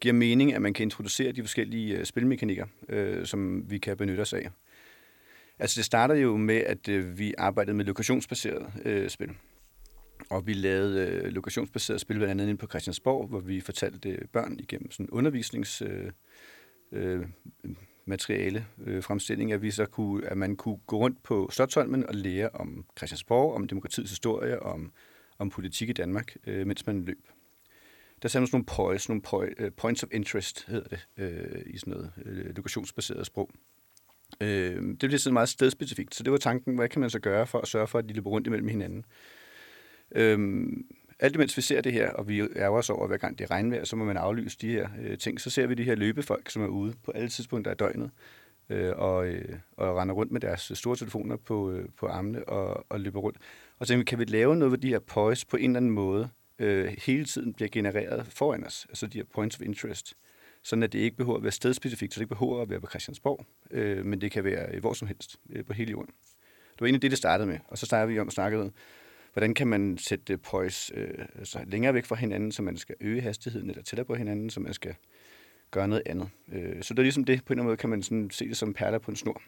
H: giver mening, at man kan introducere de forskellige øh, spilmekanikker, øh, som vi kan benytte os af. Altså det starter jo med, at øh, vi arbejdede med lokationsbaseret øh, spil. Og vi lavede øh, lokationsbaseret spil blandt andet inde på Christiansborg, hvor vi fortalte øh, børn igennem sådan undervisnings... Øh, øh, materiale øh, fremstilling, at, vi så kunne, at man kunne gå rundt på Slottholmen og lære om Christiansborg, om demokratiets historie, om, om politik i Danmark, øh, mens man løb. Der satte man sådan nogle points, nogle point, uh, points of interest, hedder det, øh, i sådan noget øh, lokationsbaseret sprog. Øh, det blev sådan meget stedspecifikt, så det var tanken, hvad kan man så gøre for at sørge for, at de løber rundt imellem hinanden. Øhm, alt imens vi ser det her, og vi er også over, hver gang det er regnvejr, så må man aflyse de her øh, ting, så ser vi de her løbefolk, som er ude på alle tidspunkter af døgnet, øh, og, øh, og render rundt med deres store telefoner på, øh, på armene og, og løber rundt. Og så tænker vi, kan vi lave noget, ved de her points på en eller anden måde øh, hele tiden bliver genereret foran os, altså de her points of interest, sådan at det ikke behøver at være stedspecifikt, så det ikke behøver at være på Christiansborg, øh, men det kan være øh, hvor som helst øh, på hele jorden. Det var egentlig det, det startede med, og så startede vi om at snakke hvordan kan man sætte øh, poise øh, altså længere væk fra hinanden, så man skal øge hastigheden, eller tættere på hinanden, så man skal gøre noget andet. Øh, så det er ligesom det, på en eller anden måde kan man sådan se det som perler på en snor,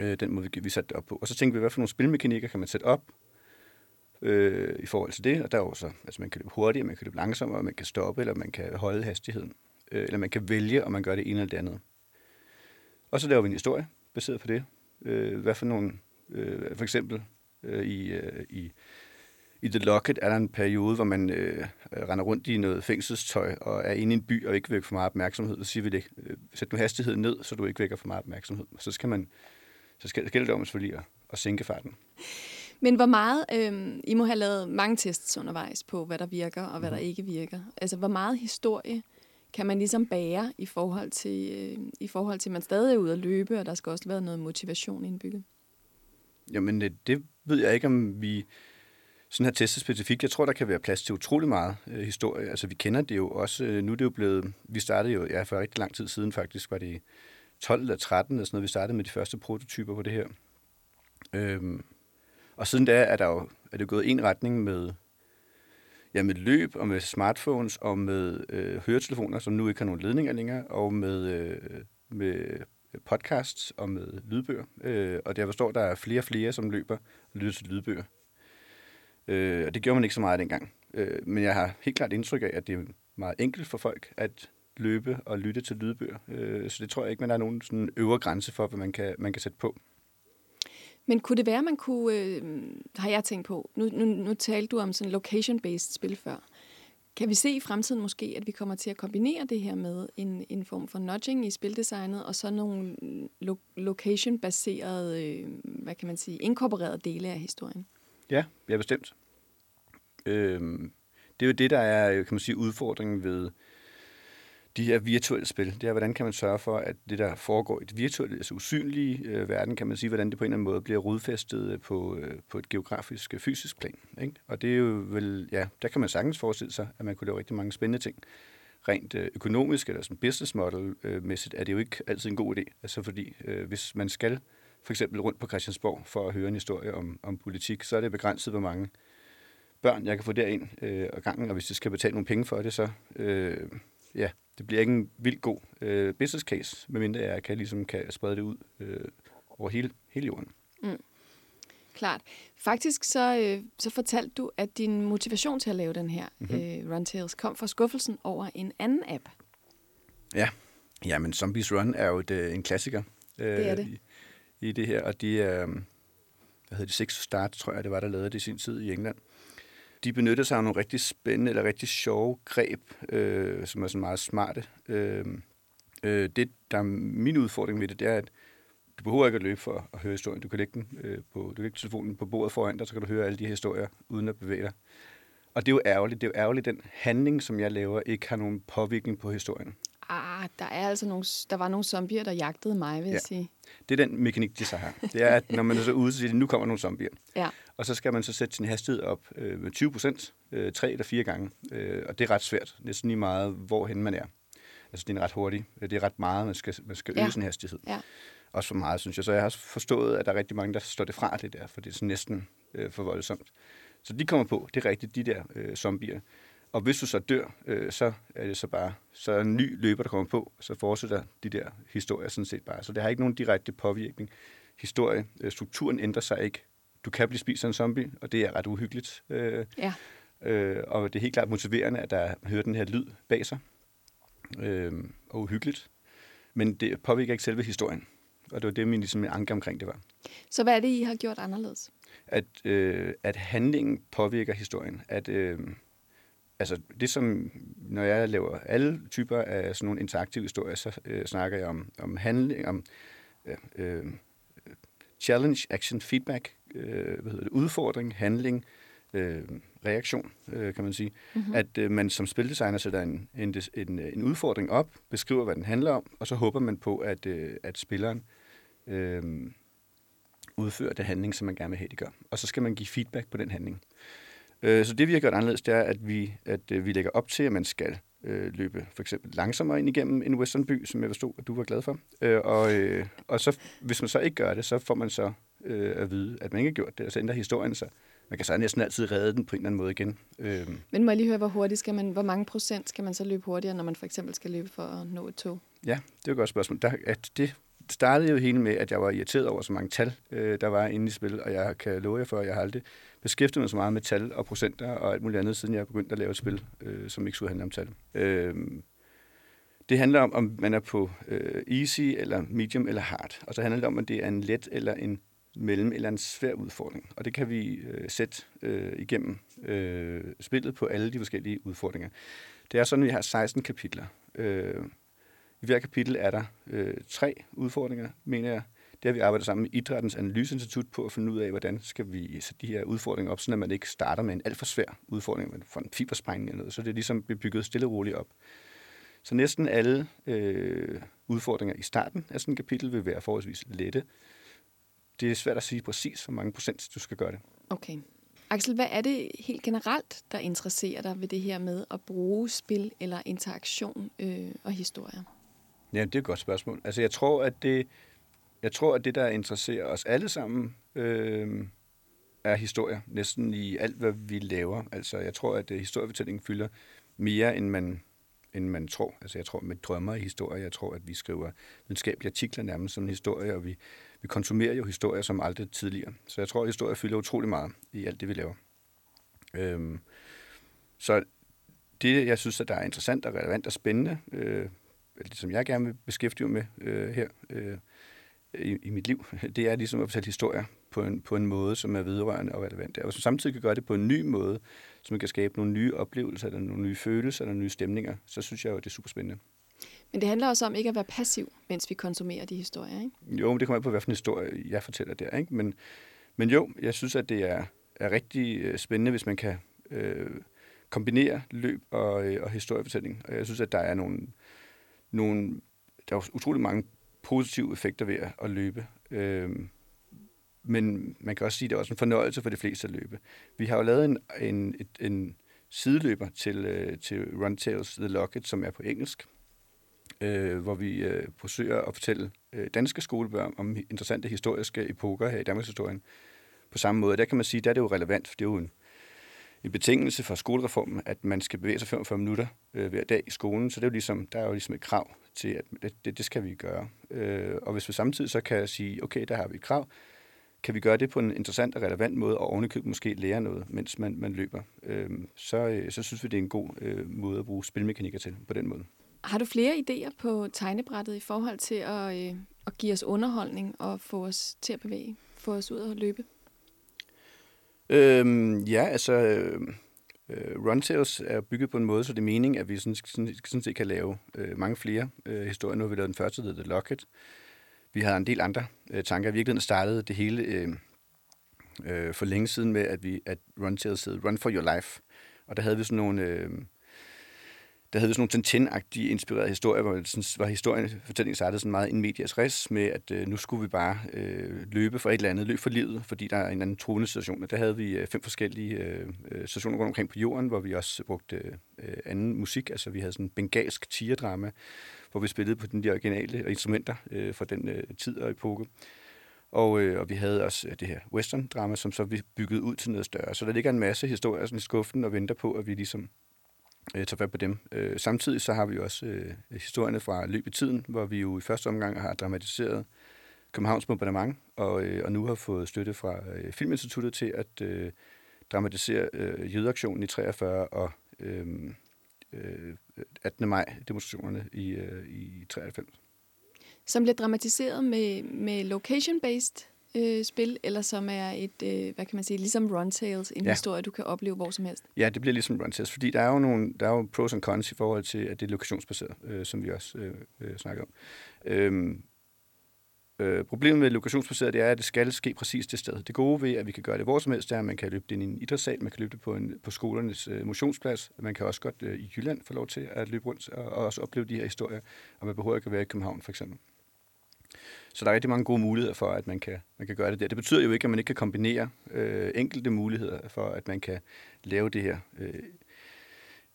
H: øh, den måde, vi, vi satte det op på. Og så tænkte vi, hvad for nogle spilmekanikker kan man sætte op øh, i forhold til det, og der er jo så, altså man kan løbe hurtigere, man kan løbe langsommere, man kan stoppe, eller man kan holde hastigheden, øh, eller man kan vælge, om man gør det ene eller det andet. Og så laver vi en historie, baseret på det. Øh, hvad for nogle, øh, for eksempel, øh, i, øh, i, i The Locket er der en periode, hvor man øh, render rundt i noget fængselstøj og er inde i en by og ikke vækker for meget opmærksomhed. Så siger vi det, øh, sæt nu hastigheden ned, så du ikke vækker for meget opmærksomhed. Så skal man, så skal, skal det om selvfølgelig at, at sænke farten.
A: Men hvor meget, øh, I må have lavet mange tests undervejs på, hvad der virker og hvad der ikke virker. Altså, hvor meget historie kan man ligesom bære i forhold til, øh, i forhold til at man stadig er ude at løbe, og der skal også være noget motivation indbygget?
H: Jamen, øh, det ved jeg ikke, om vi sådan her testet specifikt. Jeg tror, der kan være plads til utrolig meget øh, historie. Altså, vi kender det jo også. Øh, nu er det jo blevet... Vi startede jo, ja, for rigtig lang tid siden faktisk, var det 12 eller 13 eller sådan noget, vi startede med de første prototyper på det her. Øhm, og siden da er der jo er det gået en retning med, ja, med løb og med smartphones og med øh, høretelefoner, som nu ikke har nogen ledninger længere, og med, øh, med podcasts og med lydbøger. Øh, og der forstår, der er flere og flere, som løber og lytter til lydbøger. Øh, og det gjorde man ikke så meget dengang. Øh, men jeg har helt klart indtryk af, at det er meget enkelt for folk at løbe og lytte til lydbøger. Øh, så det tror jeg ikke, man har nogen sådan øvre grænse for, hvad man kan, man kan sætte på.
A: Men kunne det være, man kunne, øh, har jeg tænkt på, nu, nu, nu talte du om sådan location-based spil før. Kan vi se i fremtiden måske, at vi kommer til at kombinere det her med en, en form for nudging i spildesignet, og så nogle lo- location-baserede, øh, hvad kan man sige, inkorporerede dele af historien?
H: Ja, ja bestemt. Øhm, det er jo det, der er kan man sige, udfordringen ved de her virtuelle spil. Det er, hvordan kan man sørge for, at det, der foregår i det virtuelle, altså usynlige øh, verden, kan man sige, hvordan det på en eller anden måde bliver rodfæstet øh, på, øh, på et geografisk, øh, fysisk plan. Ikke? Og det er jo vel, ja, der kan man sagtens forestille sig, at man kunne lave rigtig mange spændende ting. Rent øh, økonomisk eller sådan business model-mæssigt øh, er det jo ikke altid en god idé. Altså fordi, øh, hvis man skal for eksempel rundt på Christiansborg for at høre en historie om, om politik, så er det begrænset, hvor mange børn jeg kan få derind øh, og gangen, og hvis jeg skal betale nogle penge for det, så øh, ja, det bliver ikke en vildt god øh, business case, medmindre jeg kan, ligesom, kan sprede det ud øh, over hele, hele jorden.
A: Mm. Klart. Faktisk så, øh, så fortalte du, at din motivation til at lave den her mm-hmm. øh, Run Tales kom fra skuffelsen over en anden app.
H: Ja, ja men Zombies Run er jo et, øh, en klassiker. Øh,
A: Det er det.
H: I, I det her, og de er, hvad hedder det, Six Start, tror jeg, det var, der lavede det i sin tid i England. De benyttede sig af nogle rigtig spændende eller rigtig sjove greb, øh, som er sådan meget smarte. Øh, øh, det, der er min udfordring med det, det er, at du behøver ikke at løbe for at høre historien. Du kan lægge, den, øh, på, du kan lægge telefonen på bordet foran dig, så kan du høre alle de her historier, uden at bevæge dig. Og det er jo ærgerligt. Det er jo ærgerligt, den handling, som jeg laver, ikke har nogen påvirkning på historien.
A: Ah, der er altså nogle, der var nogle zombier, der jagtede mig, vil jeg
H: Ja.
A: sige.
H: Det er den mekanik, de så har. Det er, at når man er så ude, så siger de, nu kommer nogle zombier.
A: Ja.
H: Og så skal man så sætte sin hastighed op øh, med 20 procent, øh, tre eller fire gange. Øh, og det er ret svært. Næsten lige meget, hvorhen man er. Altså, det er ret hurtigt. Det er ret meget, man skal, man skal øge
A: Ja.
H: sin hastighed.
A: Ja.
H: Også for meget, synes jeg. Så jeg har også forstået, at der er rigtig mange, der står det fra det der, for det er sådan næsten øh, for voldsomt. Så de kommer på, det er rigtigt, de der øh, zombier. Og hvis du så dør, øh, så er det så bare så er en ny løber, der kommer på, så fortsætter de der historier sådan set bare. Så det har ikke nogen direkte påvirkning. Historie, øh, strukturen ændrer sig ikke. Du kan blive spist af en zombie, og det er ret uhyggeligt. Øh,
A: Ja.
H: øh, og det er helt klart motiverende, at der hører den her lyd bag sig. Øh, og uhyggeligt. Men det påvirker ikke selve historien. Og det var det, min, ligesom, min anke omkring det var.
A: Så hvad er det, I har gjort anderledes?
H: At, øh, at handlingen påvirker historien. At, øh, altså det som, når jeg laver alle typer af sådan nogle interaktive historier, så øh, snakker jeg om, om handling, om øh, øh, challenge, action, feedback, øh, hvad hedder det, udfordring, handling, øh, reaktion, øh, kan man sige. Mm-hmm. At øh, man som spildesigner sætter en, en, en, en udfordring op, beskriver, hvad den handler om, og så håber man på, at, øh, at spilleren øh, udfører det handling, som man gerne vil have, de gør. Og så skal man give feedback på den handling. Øh, så det, vi har gjort anderledes, det er, at vi, at øh, vi lægger op til, at man skal øh, løbe for eksempel langsommere ind igennem en westernby, som jeg forstod, at du var glad for. Øh, og, øh, og så, hvis man så ikke gør det, så får man så øh, at vide, at man ikke har gjort det, og så ændrer historien sig. Man kan så næsten altid redde den på en eller anden måde igen. Øh,
A: Men må jeg lige høre, hvor hurtigt skal man, hvor mange procent skal man så løbe hurtigere, når man for eksempel skal løbe for at nå et tog?
H: Ja, det er et godt spørgsmål. Der, at det startede jo hele med, at jeg var irriteret over så mange tal, øh, der var inde i spil, og jeg kan love jer for, at jeg har aldrig beskæftiget mig så meget med tal og procenter og alt muligt andet, siden jeg begyndte at lave et spil, øh, som ikke skulle handle om tal. Øh, det handler om, om man er på øh, easy, eller medium, eller hard. Og så handler det om, at det er en let eller en mellem eller en svær udfordring. Og det kan vi øh, sætte øh, igennem øh, spillet på alle de forskellige udfordringer. Det er sådan, at vi har 16 kapitler. Øh, I hver kapitel er der øh, tre udfordringer, mener jeg. Det har vi arbejdet sammen med Idrættens Analyseinstitut på at finde ud af, hvordan skal vi sætte de her udfordringer op, så man ikke starter med en alt for svær udfordring, men får en fibersprængning eller noget. Så det er ligesom bliver bygget stille og roligt op. Så næsten alle øh, udfordringer i starten af sådan et kapitel vil være forholdsvis lette. Det er svært at sige præcis, hvor mange procent du skal gøre det.
A: Okay. Axel, hvad er det helt generelt, der interesserer dig ved det her med at bruge spil eller interaktion øh, og historier?
H: Ja, det er et godt spørgsmål. Altså, jeg tror, at det, jeg tror, at det, der interesserer os alle sammen, øh, er historier. Næsten i alt, hvad vi laver. Altså, jeg tror, at øh, historiefortællingen fylder mere, end man, end man tror. Altså, jeg tror, man drømmer i historie. Jeg tror, at vi skriver videnskabelige artikler nærmest som en historie, og vi, vi konsumerer jo historier som aldrig tidligere. Så jeg tror, at historie fylder utrolig meget i alt det, vi laver. Øhm, så det, jeg synes, at der er interessant og relevant og spændende, øh, det som jeg gerne vil beskæftige mig med øh, her øh, i, i mit liv, (laughs) det er ligesom at fortælle historier på en, på en måde, som er vedrørende og relevant. Og som samtidig kan gøre det på en ny måde, som kan skabe nogle nye oplevelser, eller nogle nye følelser, eller nye stemninger, så synes jeg jo, at det er super spændende.
A: Men det handler også om ikke at være passiv, mens vi konsumerer de historier, ikke?
H: Jo, men det kommer an på, hvad for en historie jeg fortæller der. Ikke? Men, men jo, jeg synes, at det er, er rigtig øh, spændende, hvis man kan øh, kombinere løb og, øh, og historiefortælling. Og jeg synes, at der er nogle, nogle der er utrolig mange positive effekter ved at løbe. Øh, men man kan også sige, at det er også en fornøjelse for de fleste at løbe. Vi har jo lavet en, en, et, en sideløber til, øh, til Run Tales The Locket, som er på engelsk, øh, hvor vi øh, forsøger at fortælle øh, danske skolebørn om interessante historiske epoker her i Danmarks historien. På samme måde, der kan man sige, der er det jo relevant, for det er jo en, en betingelse for skolereformen, at man skal bevæge sig 45 minutter øh, hver dag i skolen. Så det er jo ligesom, der er jo ligesom et krav til, at det, det, det skal vi gøre. Øh, og hvis vi samtidig så kan sige, okay, der har vi et krav, kan vi gøre det på en interessant og relevant måde, og ovenikøbet måske lære noget, mens man, man løber, øh, så, øh, så synes vi, det er en god øh, måde at bruge spilmekanikker til på den måde.
A: Har du flere idéer på tegnebrættet i forhold til at, øh, at give os underholdning og få os til at bevæge, få os ud og løbe?
H: Øhm, ja, altså, øh, Run Tales er bygget på en måde, så det er meningen, at vi sådan, sådan, sådan set kan lave øh, mange flere øh, historier. Nu har vi lavet den første, der hedder The Locket. Vi har en del andre øh, tanker. I virkeligheden startede det hele øh, øh, for længe siden med, at vi at Run Tales hed Run for Your Life. Og der havde vi sådan nogle... Øh, der havde vi sådan nogle Tintin-agtige inspirerede historier, hvor, sådan, hvor historien, fortællingen startede sådan meget in medias res med, at øh, nu skulle vi bare øh, løbe for et eller andet, løb for livet, fordi der er en anden truende situation. Og der havde vi øh, fem forskellige øh, øh, stationer rundt omkring på jorden, hvor vi også brugte øh, anden musik. Altså vi havde sådan en bengalsk tigerdrama, hvor vi spillede på den de originale øh, instrumenter øh, fra den øh, tid og epoke. Og, øh, og vi havde også øh, det her western-drama, som så vi byggede ud til noget større. Så der ligger en masse historier sådan i skuffen og venter på, at vi ligesom øh, tage fat på dem. Øh, samtidig så har vi også øh, historierne fra løb i tiden, hvor vi jo i første omgang har dramatiseret Københavns bombardement, og, øh, og nu har fået støtte fra øh, Filminstituttet til at øh, dramatisere øh, jødeaktionen i 43 og øh, øh, 18. maj demonstrationerne i, øh, i 93.
A: Som bliver dramatiseret med, med location-based øh, spil, eller som er et, øh, hvad kan man sige, ligesom Run Tales, en ja. historie, du kan opleve hvor som helst?
H: Ja, det bliver ligesom Run Tales, fordi der er jo, nogle, der er jo pros and cons i forhold til, at det er lokationsbaseret, øh, som vi også øh, øh, snakker om. Øhm, øh, problemet med lokationsbaseret, det er, at det skal ske præcis det sted. Det gode ved, at vi kan gøre det hvor som helst, er, at man kan løbe det i en idrætssal, man kan løbe det på, en, på skolernes øh, motionsplads, man kan også godt øh, i Jylland få lov til at løbe rundt og, og også opleve de her historier, og man behøver ikke at være i København, for eksempel. Så der er rigtig mange gode muligheder for, at man kan, man kan gøre det der. Det betyder jo ikke, at man ikke kan kombinere øh, enkelte muligheder for, at man kan lave det her øh,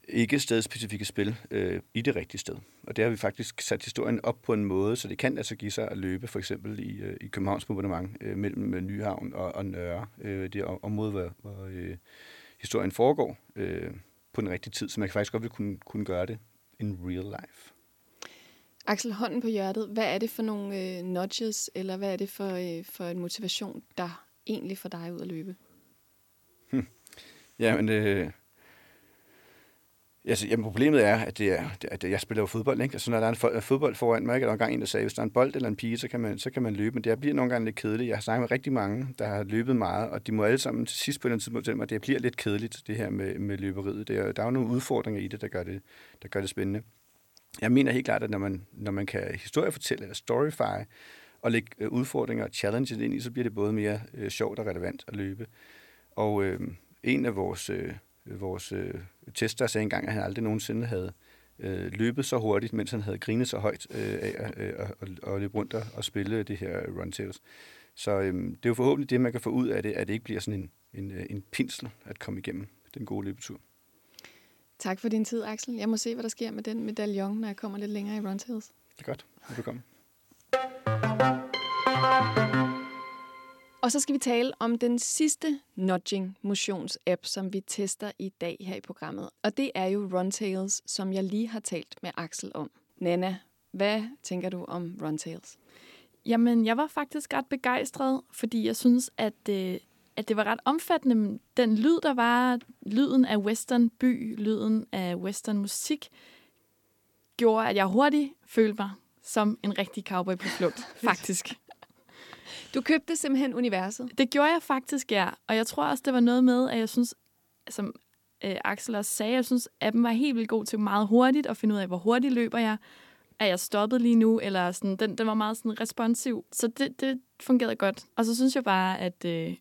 H: ikke stedspecifikke spil øh, i det rigtige sted. Og det har vi faktisk sat historien op på en måde, så det kan altså give sig at løbe for eksempel i, øh, i Københavns bombardement øh, mellem øh, Nyhavn og, og Nørre, øh, det område, hvor, hvor øh, historien foregår øh, på den rigtige tid, så man kan faktisk godt vil kunne, kunne gøre det in real life.
A: Axel, hånden på hjertet. Hvad er det for nogle øh, nudges, eller hvad er det for, øh, for en motivation, der egentlig får dig ud at løbe?
H: Hm. (laughs) Jamen, øh, altså, jamen, problemet er, at, det er, at jeg spiller jo fodbold, ikke? Altså, når der er en fodbold foran mig, der er gang en, der sagde, hvis der er en bold eller en pige, så kan man, så kan man løbe, men det bliver nogle gange lidt kedeligt. Jeg har snakket med rigtig mange, der har løbet meget, og de må alle sammen til sidst på den tidspunkt fortælle mig, at det bliver lidt kedeligt, det her med, med løberiet. Det er, der er jo nogle udfordringer i det, der gør det, der gør det spændende jeg mener helt klart, at når man, når man kan historiefortælle eller storyfy, og lægge øh, udfordringer og challenges ind i, så bliver det både mere øh, sjovt og relevant at løbe. Og øh, en af vores, øh, vores øh, tester sagde engang, at han aldrig nogensinde havde, øh, løbet så hurtigt, mens han havde grinet så højt øh, af øh, at øh, at- at- løbe rundt og, og spille det her Run Tales. Så øh, det er jo forhåbentlig det, man kan få ud af det, at det ikke bliver sådan en, en, øh, en pinsel at komme igennem den gode løbetur.
A: Tak for din tid, Axel. Jeg må se, hvad der sker med den medaljon, når jeg kommer lidt længere i Run Tales.
H: Det er godt. Velkommen.
A: Og så skal vi tale om den sidste nudging motions-app, som vi tester i dag her i programmet. Og det er jo Runtails, som jeg lige har talt med Axel om. Nana, hvad tænker du om Runtails?
B: Jamen, jeg var faktisk ret begejstret, fordi jeg synes, at, øh, at det var ret omfattende. Den lyd, der var, lyden af western by, lyden af western musik, gjorde, at jeg hurtigt følte mig som en rigtig cowboy på flugt, (laughs) faktisk.
A: Du købte simpelthen universet.
B: Det gjorde jeg faktisk, ja. Og jeg tror også, det var noget med, at jeg synes, som øh, Axel også sagde, jeg synes, appen var helt vildt god til meget hurtigt at finde ud af, hvor hurtigt løber jeg. Er jeg stoppet lige nu? Eller sådan, den, den var meget sådan responsiv. Så det, det fungerede godt. Og så synes jeg bare, at... Øh,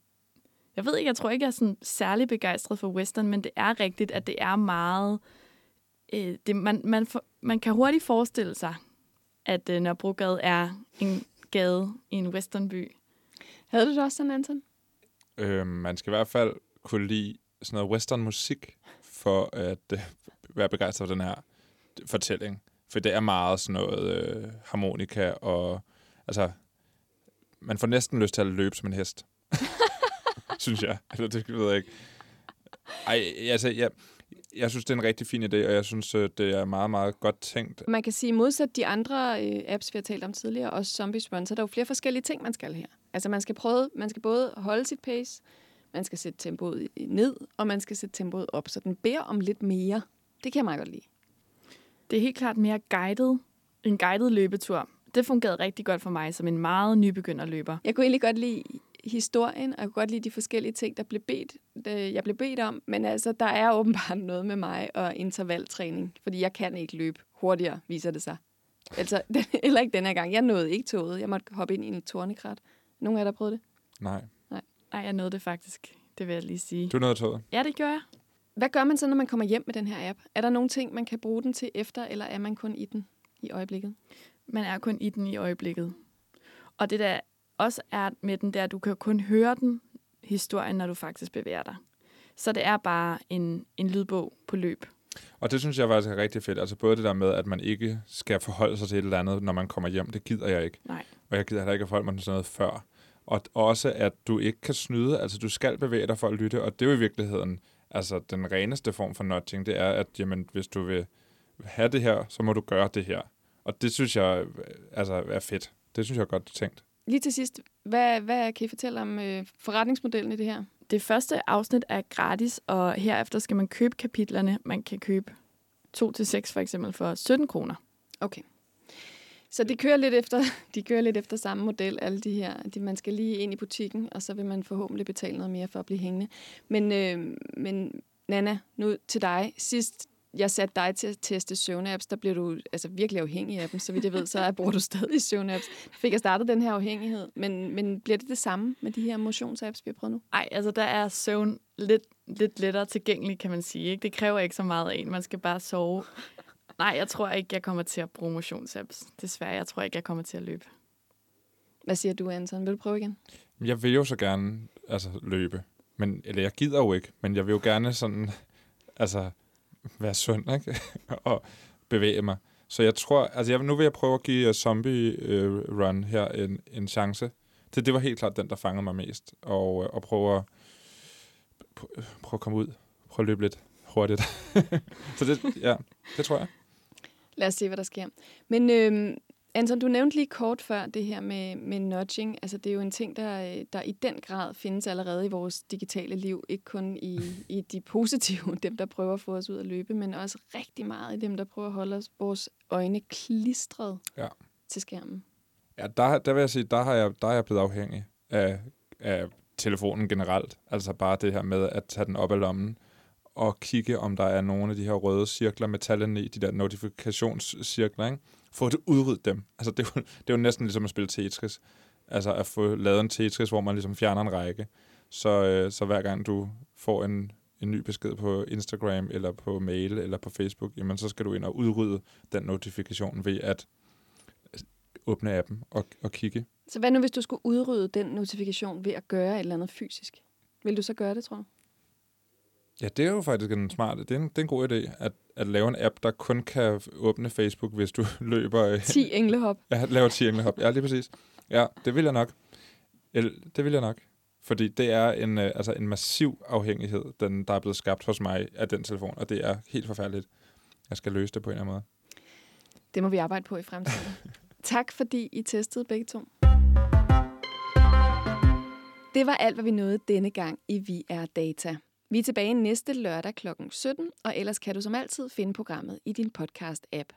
B: jeg ved ikke, jeg tror ikke, jeg er sådan særlig begejstret for western, men det er rigtigt, at det er meget... Øh, det, man, man, for, man kan hurtigt forestille sig, at øh, Nørrebrogade er en gade i en westernby.
A: Havde du det også sådan, Anton?
E: Øh, man skal i hvert fald kunne lide sådan noget western musik, for at øh, være begejstret for den her fortælling. For det er meget sådan noget øh, harmonika, og altså, man får næsten lyst til at løbe som en hest. (laughs) (laughs) synes jeg. Eller det ved jeg ikke. Ej, altså, jeg, jeg synes, det er en rigtig fin idé, og jeg synes, øh, det er meget, meget godt tænkt.
A: Man kan sige, modsat de andre øh, apps, vi har talt om tidligere, også Zombies Run, så er der jo flere forskellige ting, man skal her. Altså man skal, prøve, man skal både holde sit pace, man skal sætte tempoet ned, og man skal sætte tempoet op, så den beder om lidt mere. Det kan jeg meget godt lide.
B: Det er helt klart mere guided, en guided løbetur. Det fungerede rigtig godt for mig som en meget nybegynderløber.
A: Jeg kunne egentlig godt lide historien, og jeg kunne godt lide de forskellige ting, der blev bedt, øh, jeg blev bedt om. Men altså, der er åbenbart noget med mig og intervaltræning, fordi jeg kan ikke løbe hurtigere, viser det sig. Altså, (laughs) den, heller ikke den her gang. Jeg nåede ikke toget. Jeg måtte hoppe ind i en tornekrat. Nogen af jer, der prøvede det?
E: Nej.
B: Nej, jeg nåede det faktisk. Det vil jeg lige sige.
E: Du er noget toget.
B: Ja, det gør jeg.
A: Hvad gør man så, når man kommer hjem med den her app? Er der nogle ting, man kan bruge den til efter, eller er man kun i den i øjeblikket?
B: Man er kun i den i øjeblikket. Og det der også er med den, der at du kan kun høre den historien, når du faktisk bevæger dig. Så det er bare en, en lydbog på løb.
E: Og det synes jeg faktisk er rigtig fedt. Altså både det der med, at man ikke skal forholde sig til et eller andet, når man kommer hjem. Det gider jeg ikke.
B: Nej.
E: Og jeg gider heller ikke at forholde mig til sådan noget før. Og også, at du ikke kan snyde. Altså, du skal bevæge dig for at lytte. Og det er jo i virkeligheden, altså den reneste form for nudging, det er, at jamen, hvis du vil have det her, så må du gøre det her. Og det synes jeg øh, altså, er fedt. Det synes jeg er godt tænkt.
A: Lige til sidst, hvad, hvad kan I fortælle om øh, forretningsmodellen i det her?
B: Det første afsnit er gratis, og herefter skal man købe kapitlerne. Man kan købe 2 til 6 for eksempel for 17 kroner.
A: Okay. Så de kører lidt efter, (laughs) de kører lidt efter samme model, alle de her. De, man skal lige ind i butikken, og så vil man forhåbentlig betale noget mere for at blive hængende. Men, øh, men Nana, nu til dig. Sidst jeg satte dig til at teste søvnapps, der blev du altså, virkelig afhængig af dem. Så vidt jeg ved, så bruger du stadig (laughs) søvnapps. Der fik jeg startet den her afhængighed. Men, men bliver det det samme med de her motionsapps, vi har prøvet nu?
B: Nej, altså der er søvn lidt, lidt lettere tilgængelig, kan man sige. Ikke? Det kræver ikke så meget af en. Man skal bare sove. Nej, jeg tror ikke, jeg kommer til at bruge motionsapps. Desværre, jeg tror ikke, jeg kommer til at løbe.
A: Hvad siger du, Anton? Vil du prøve igen?
E: Jeg vil jo så gerne altså, løbe. Men, eller jeg gider jo ikke, men jeg vil jo gerne sådan, (laughs) altså, være sund, ikke? (laughs) og bevæge mig. Så jeg tror, altså jeg, nu vil jeg prøve at give Zombie øh, Run her en, en chance. Det, det var helt klart den, der fangede mig mest. Og, øh, og prøve at, prøve, at komme ud. Prøve at løbe lidt hurtigt. (laughs) så det, ja, det tror jeg.
A: Lad os se, hvad der sker. Men øh, Anton, du nævnte lige kort før det her med, med nudging. Altså, det er jo en ting, der, der i den grad findes allerede i vores digitale liv. Ikke kun i, i de positive, (laughs) dem der prøver at få os ud at løbe, men også rigtig meget i dem, der prøver at holde os, vores øjne klistret
E: Ja.
A: til skærmen.
E: Ja, der, der vil jeg sige, der har jeg, der er jeg blevet afhængig af, af telefonen generelt. Altså bare det her med at tage den op af lommen og kigge, om der er nogle af de her røde cirkler med tallene i, de der notifikationscirkler, ikke? Få det udryddet dem. Altså det er, jo, det er jo næsten ligesom at spille Tetris. Altså at få lavet en Tetris, hvor man ligesom fjerner en række. Så, øh, så hver gang du får en en ny besked på Instagram, eller på mail, eller på Facebook, jamen så skal du ind og udrydde den notifikation ved at åbne appen og, og kigge.
A: Så hvad nu, hvis du skulle udrydde den notifikation ved at gøre et eller andet fysisk? Vil du så gøre det, tror du?
E: Ja, det er jo faktisk en smart, det er en, det er en god idé, at, at lave en app, der kun kan åbne Facebook, hvis du (laughs) løber... øh,
A: 10 englehop.
E: Ja, laver 10 englehop. Ja, lige præcis. Ja, det vil jeg nok. El- Det vil jeg nok. Fordi det er en, øh, altså en massiv afhængighed, den, der er blevet skabt hos mig af den telefon, og det er helt forfærdeligt. Jeg skal løse det på en eller anden måde.
A: Det må vi arbejde på i fremtiden. (laughs) tak, fordi I testede begge to. Det var alt, hvad vi nåede denne gang i Vi er Data. Vi er tilbage næste lørdag kl. 17, og ellers kan du som altid finde programmet i din podcast-app.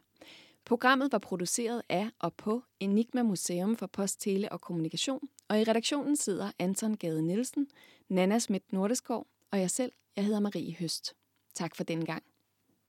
A: Programmet var produceret af og på Enigma Museum for Post, Tele og Kommunikation, og i redaktionen sidder Anton Gade Nielsen, Nana Schmidt Nordeskov og jeg selv, jeg hedder Marie Høst. Tak for denne gang.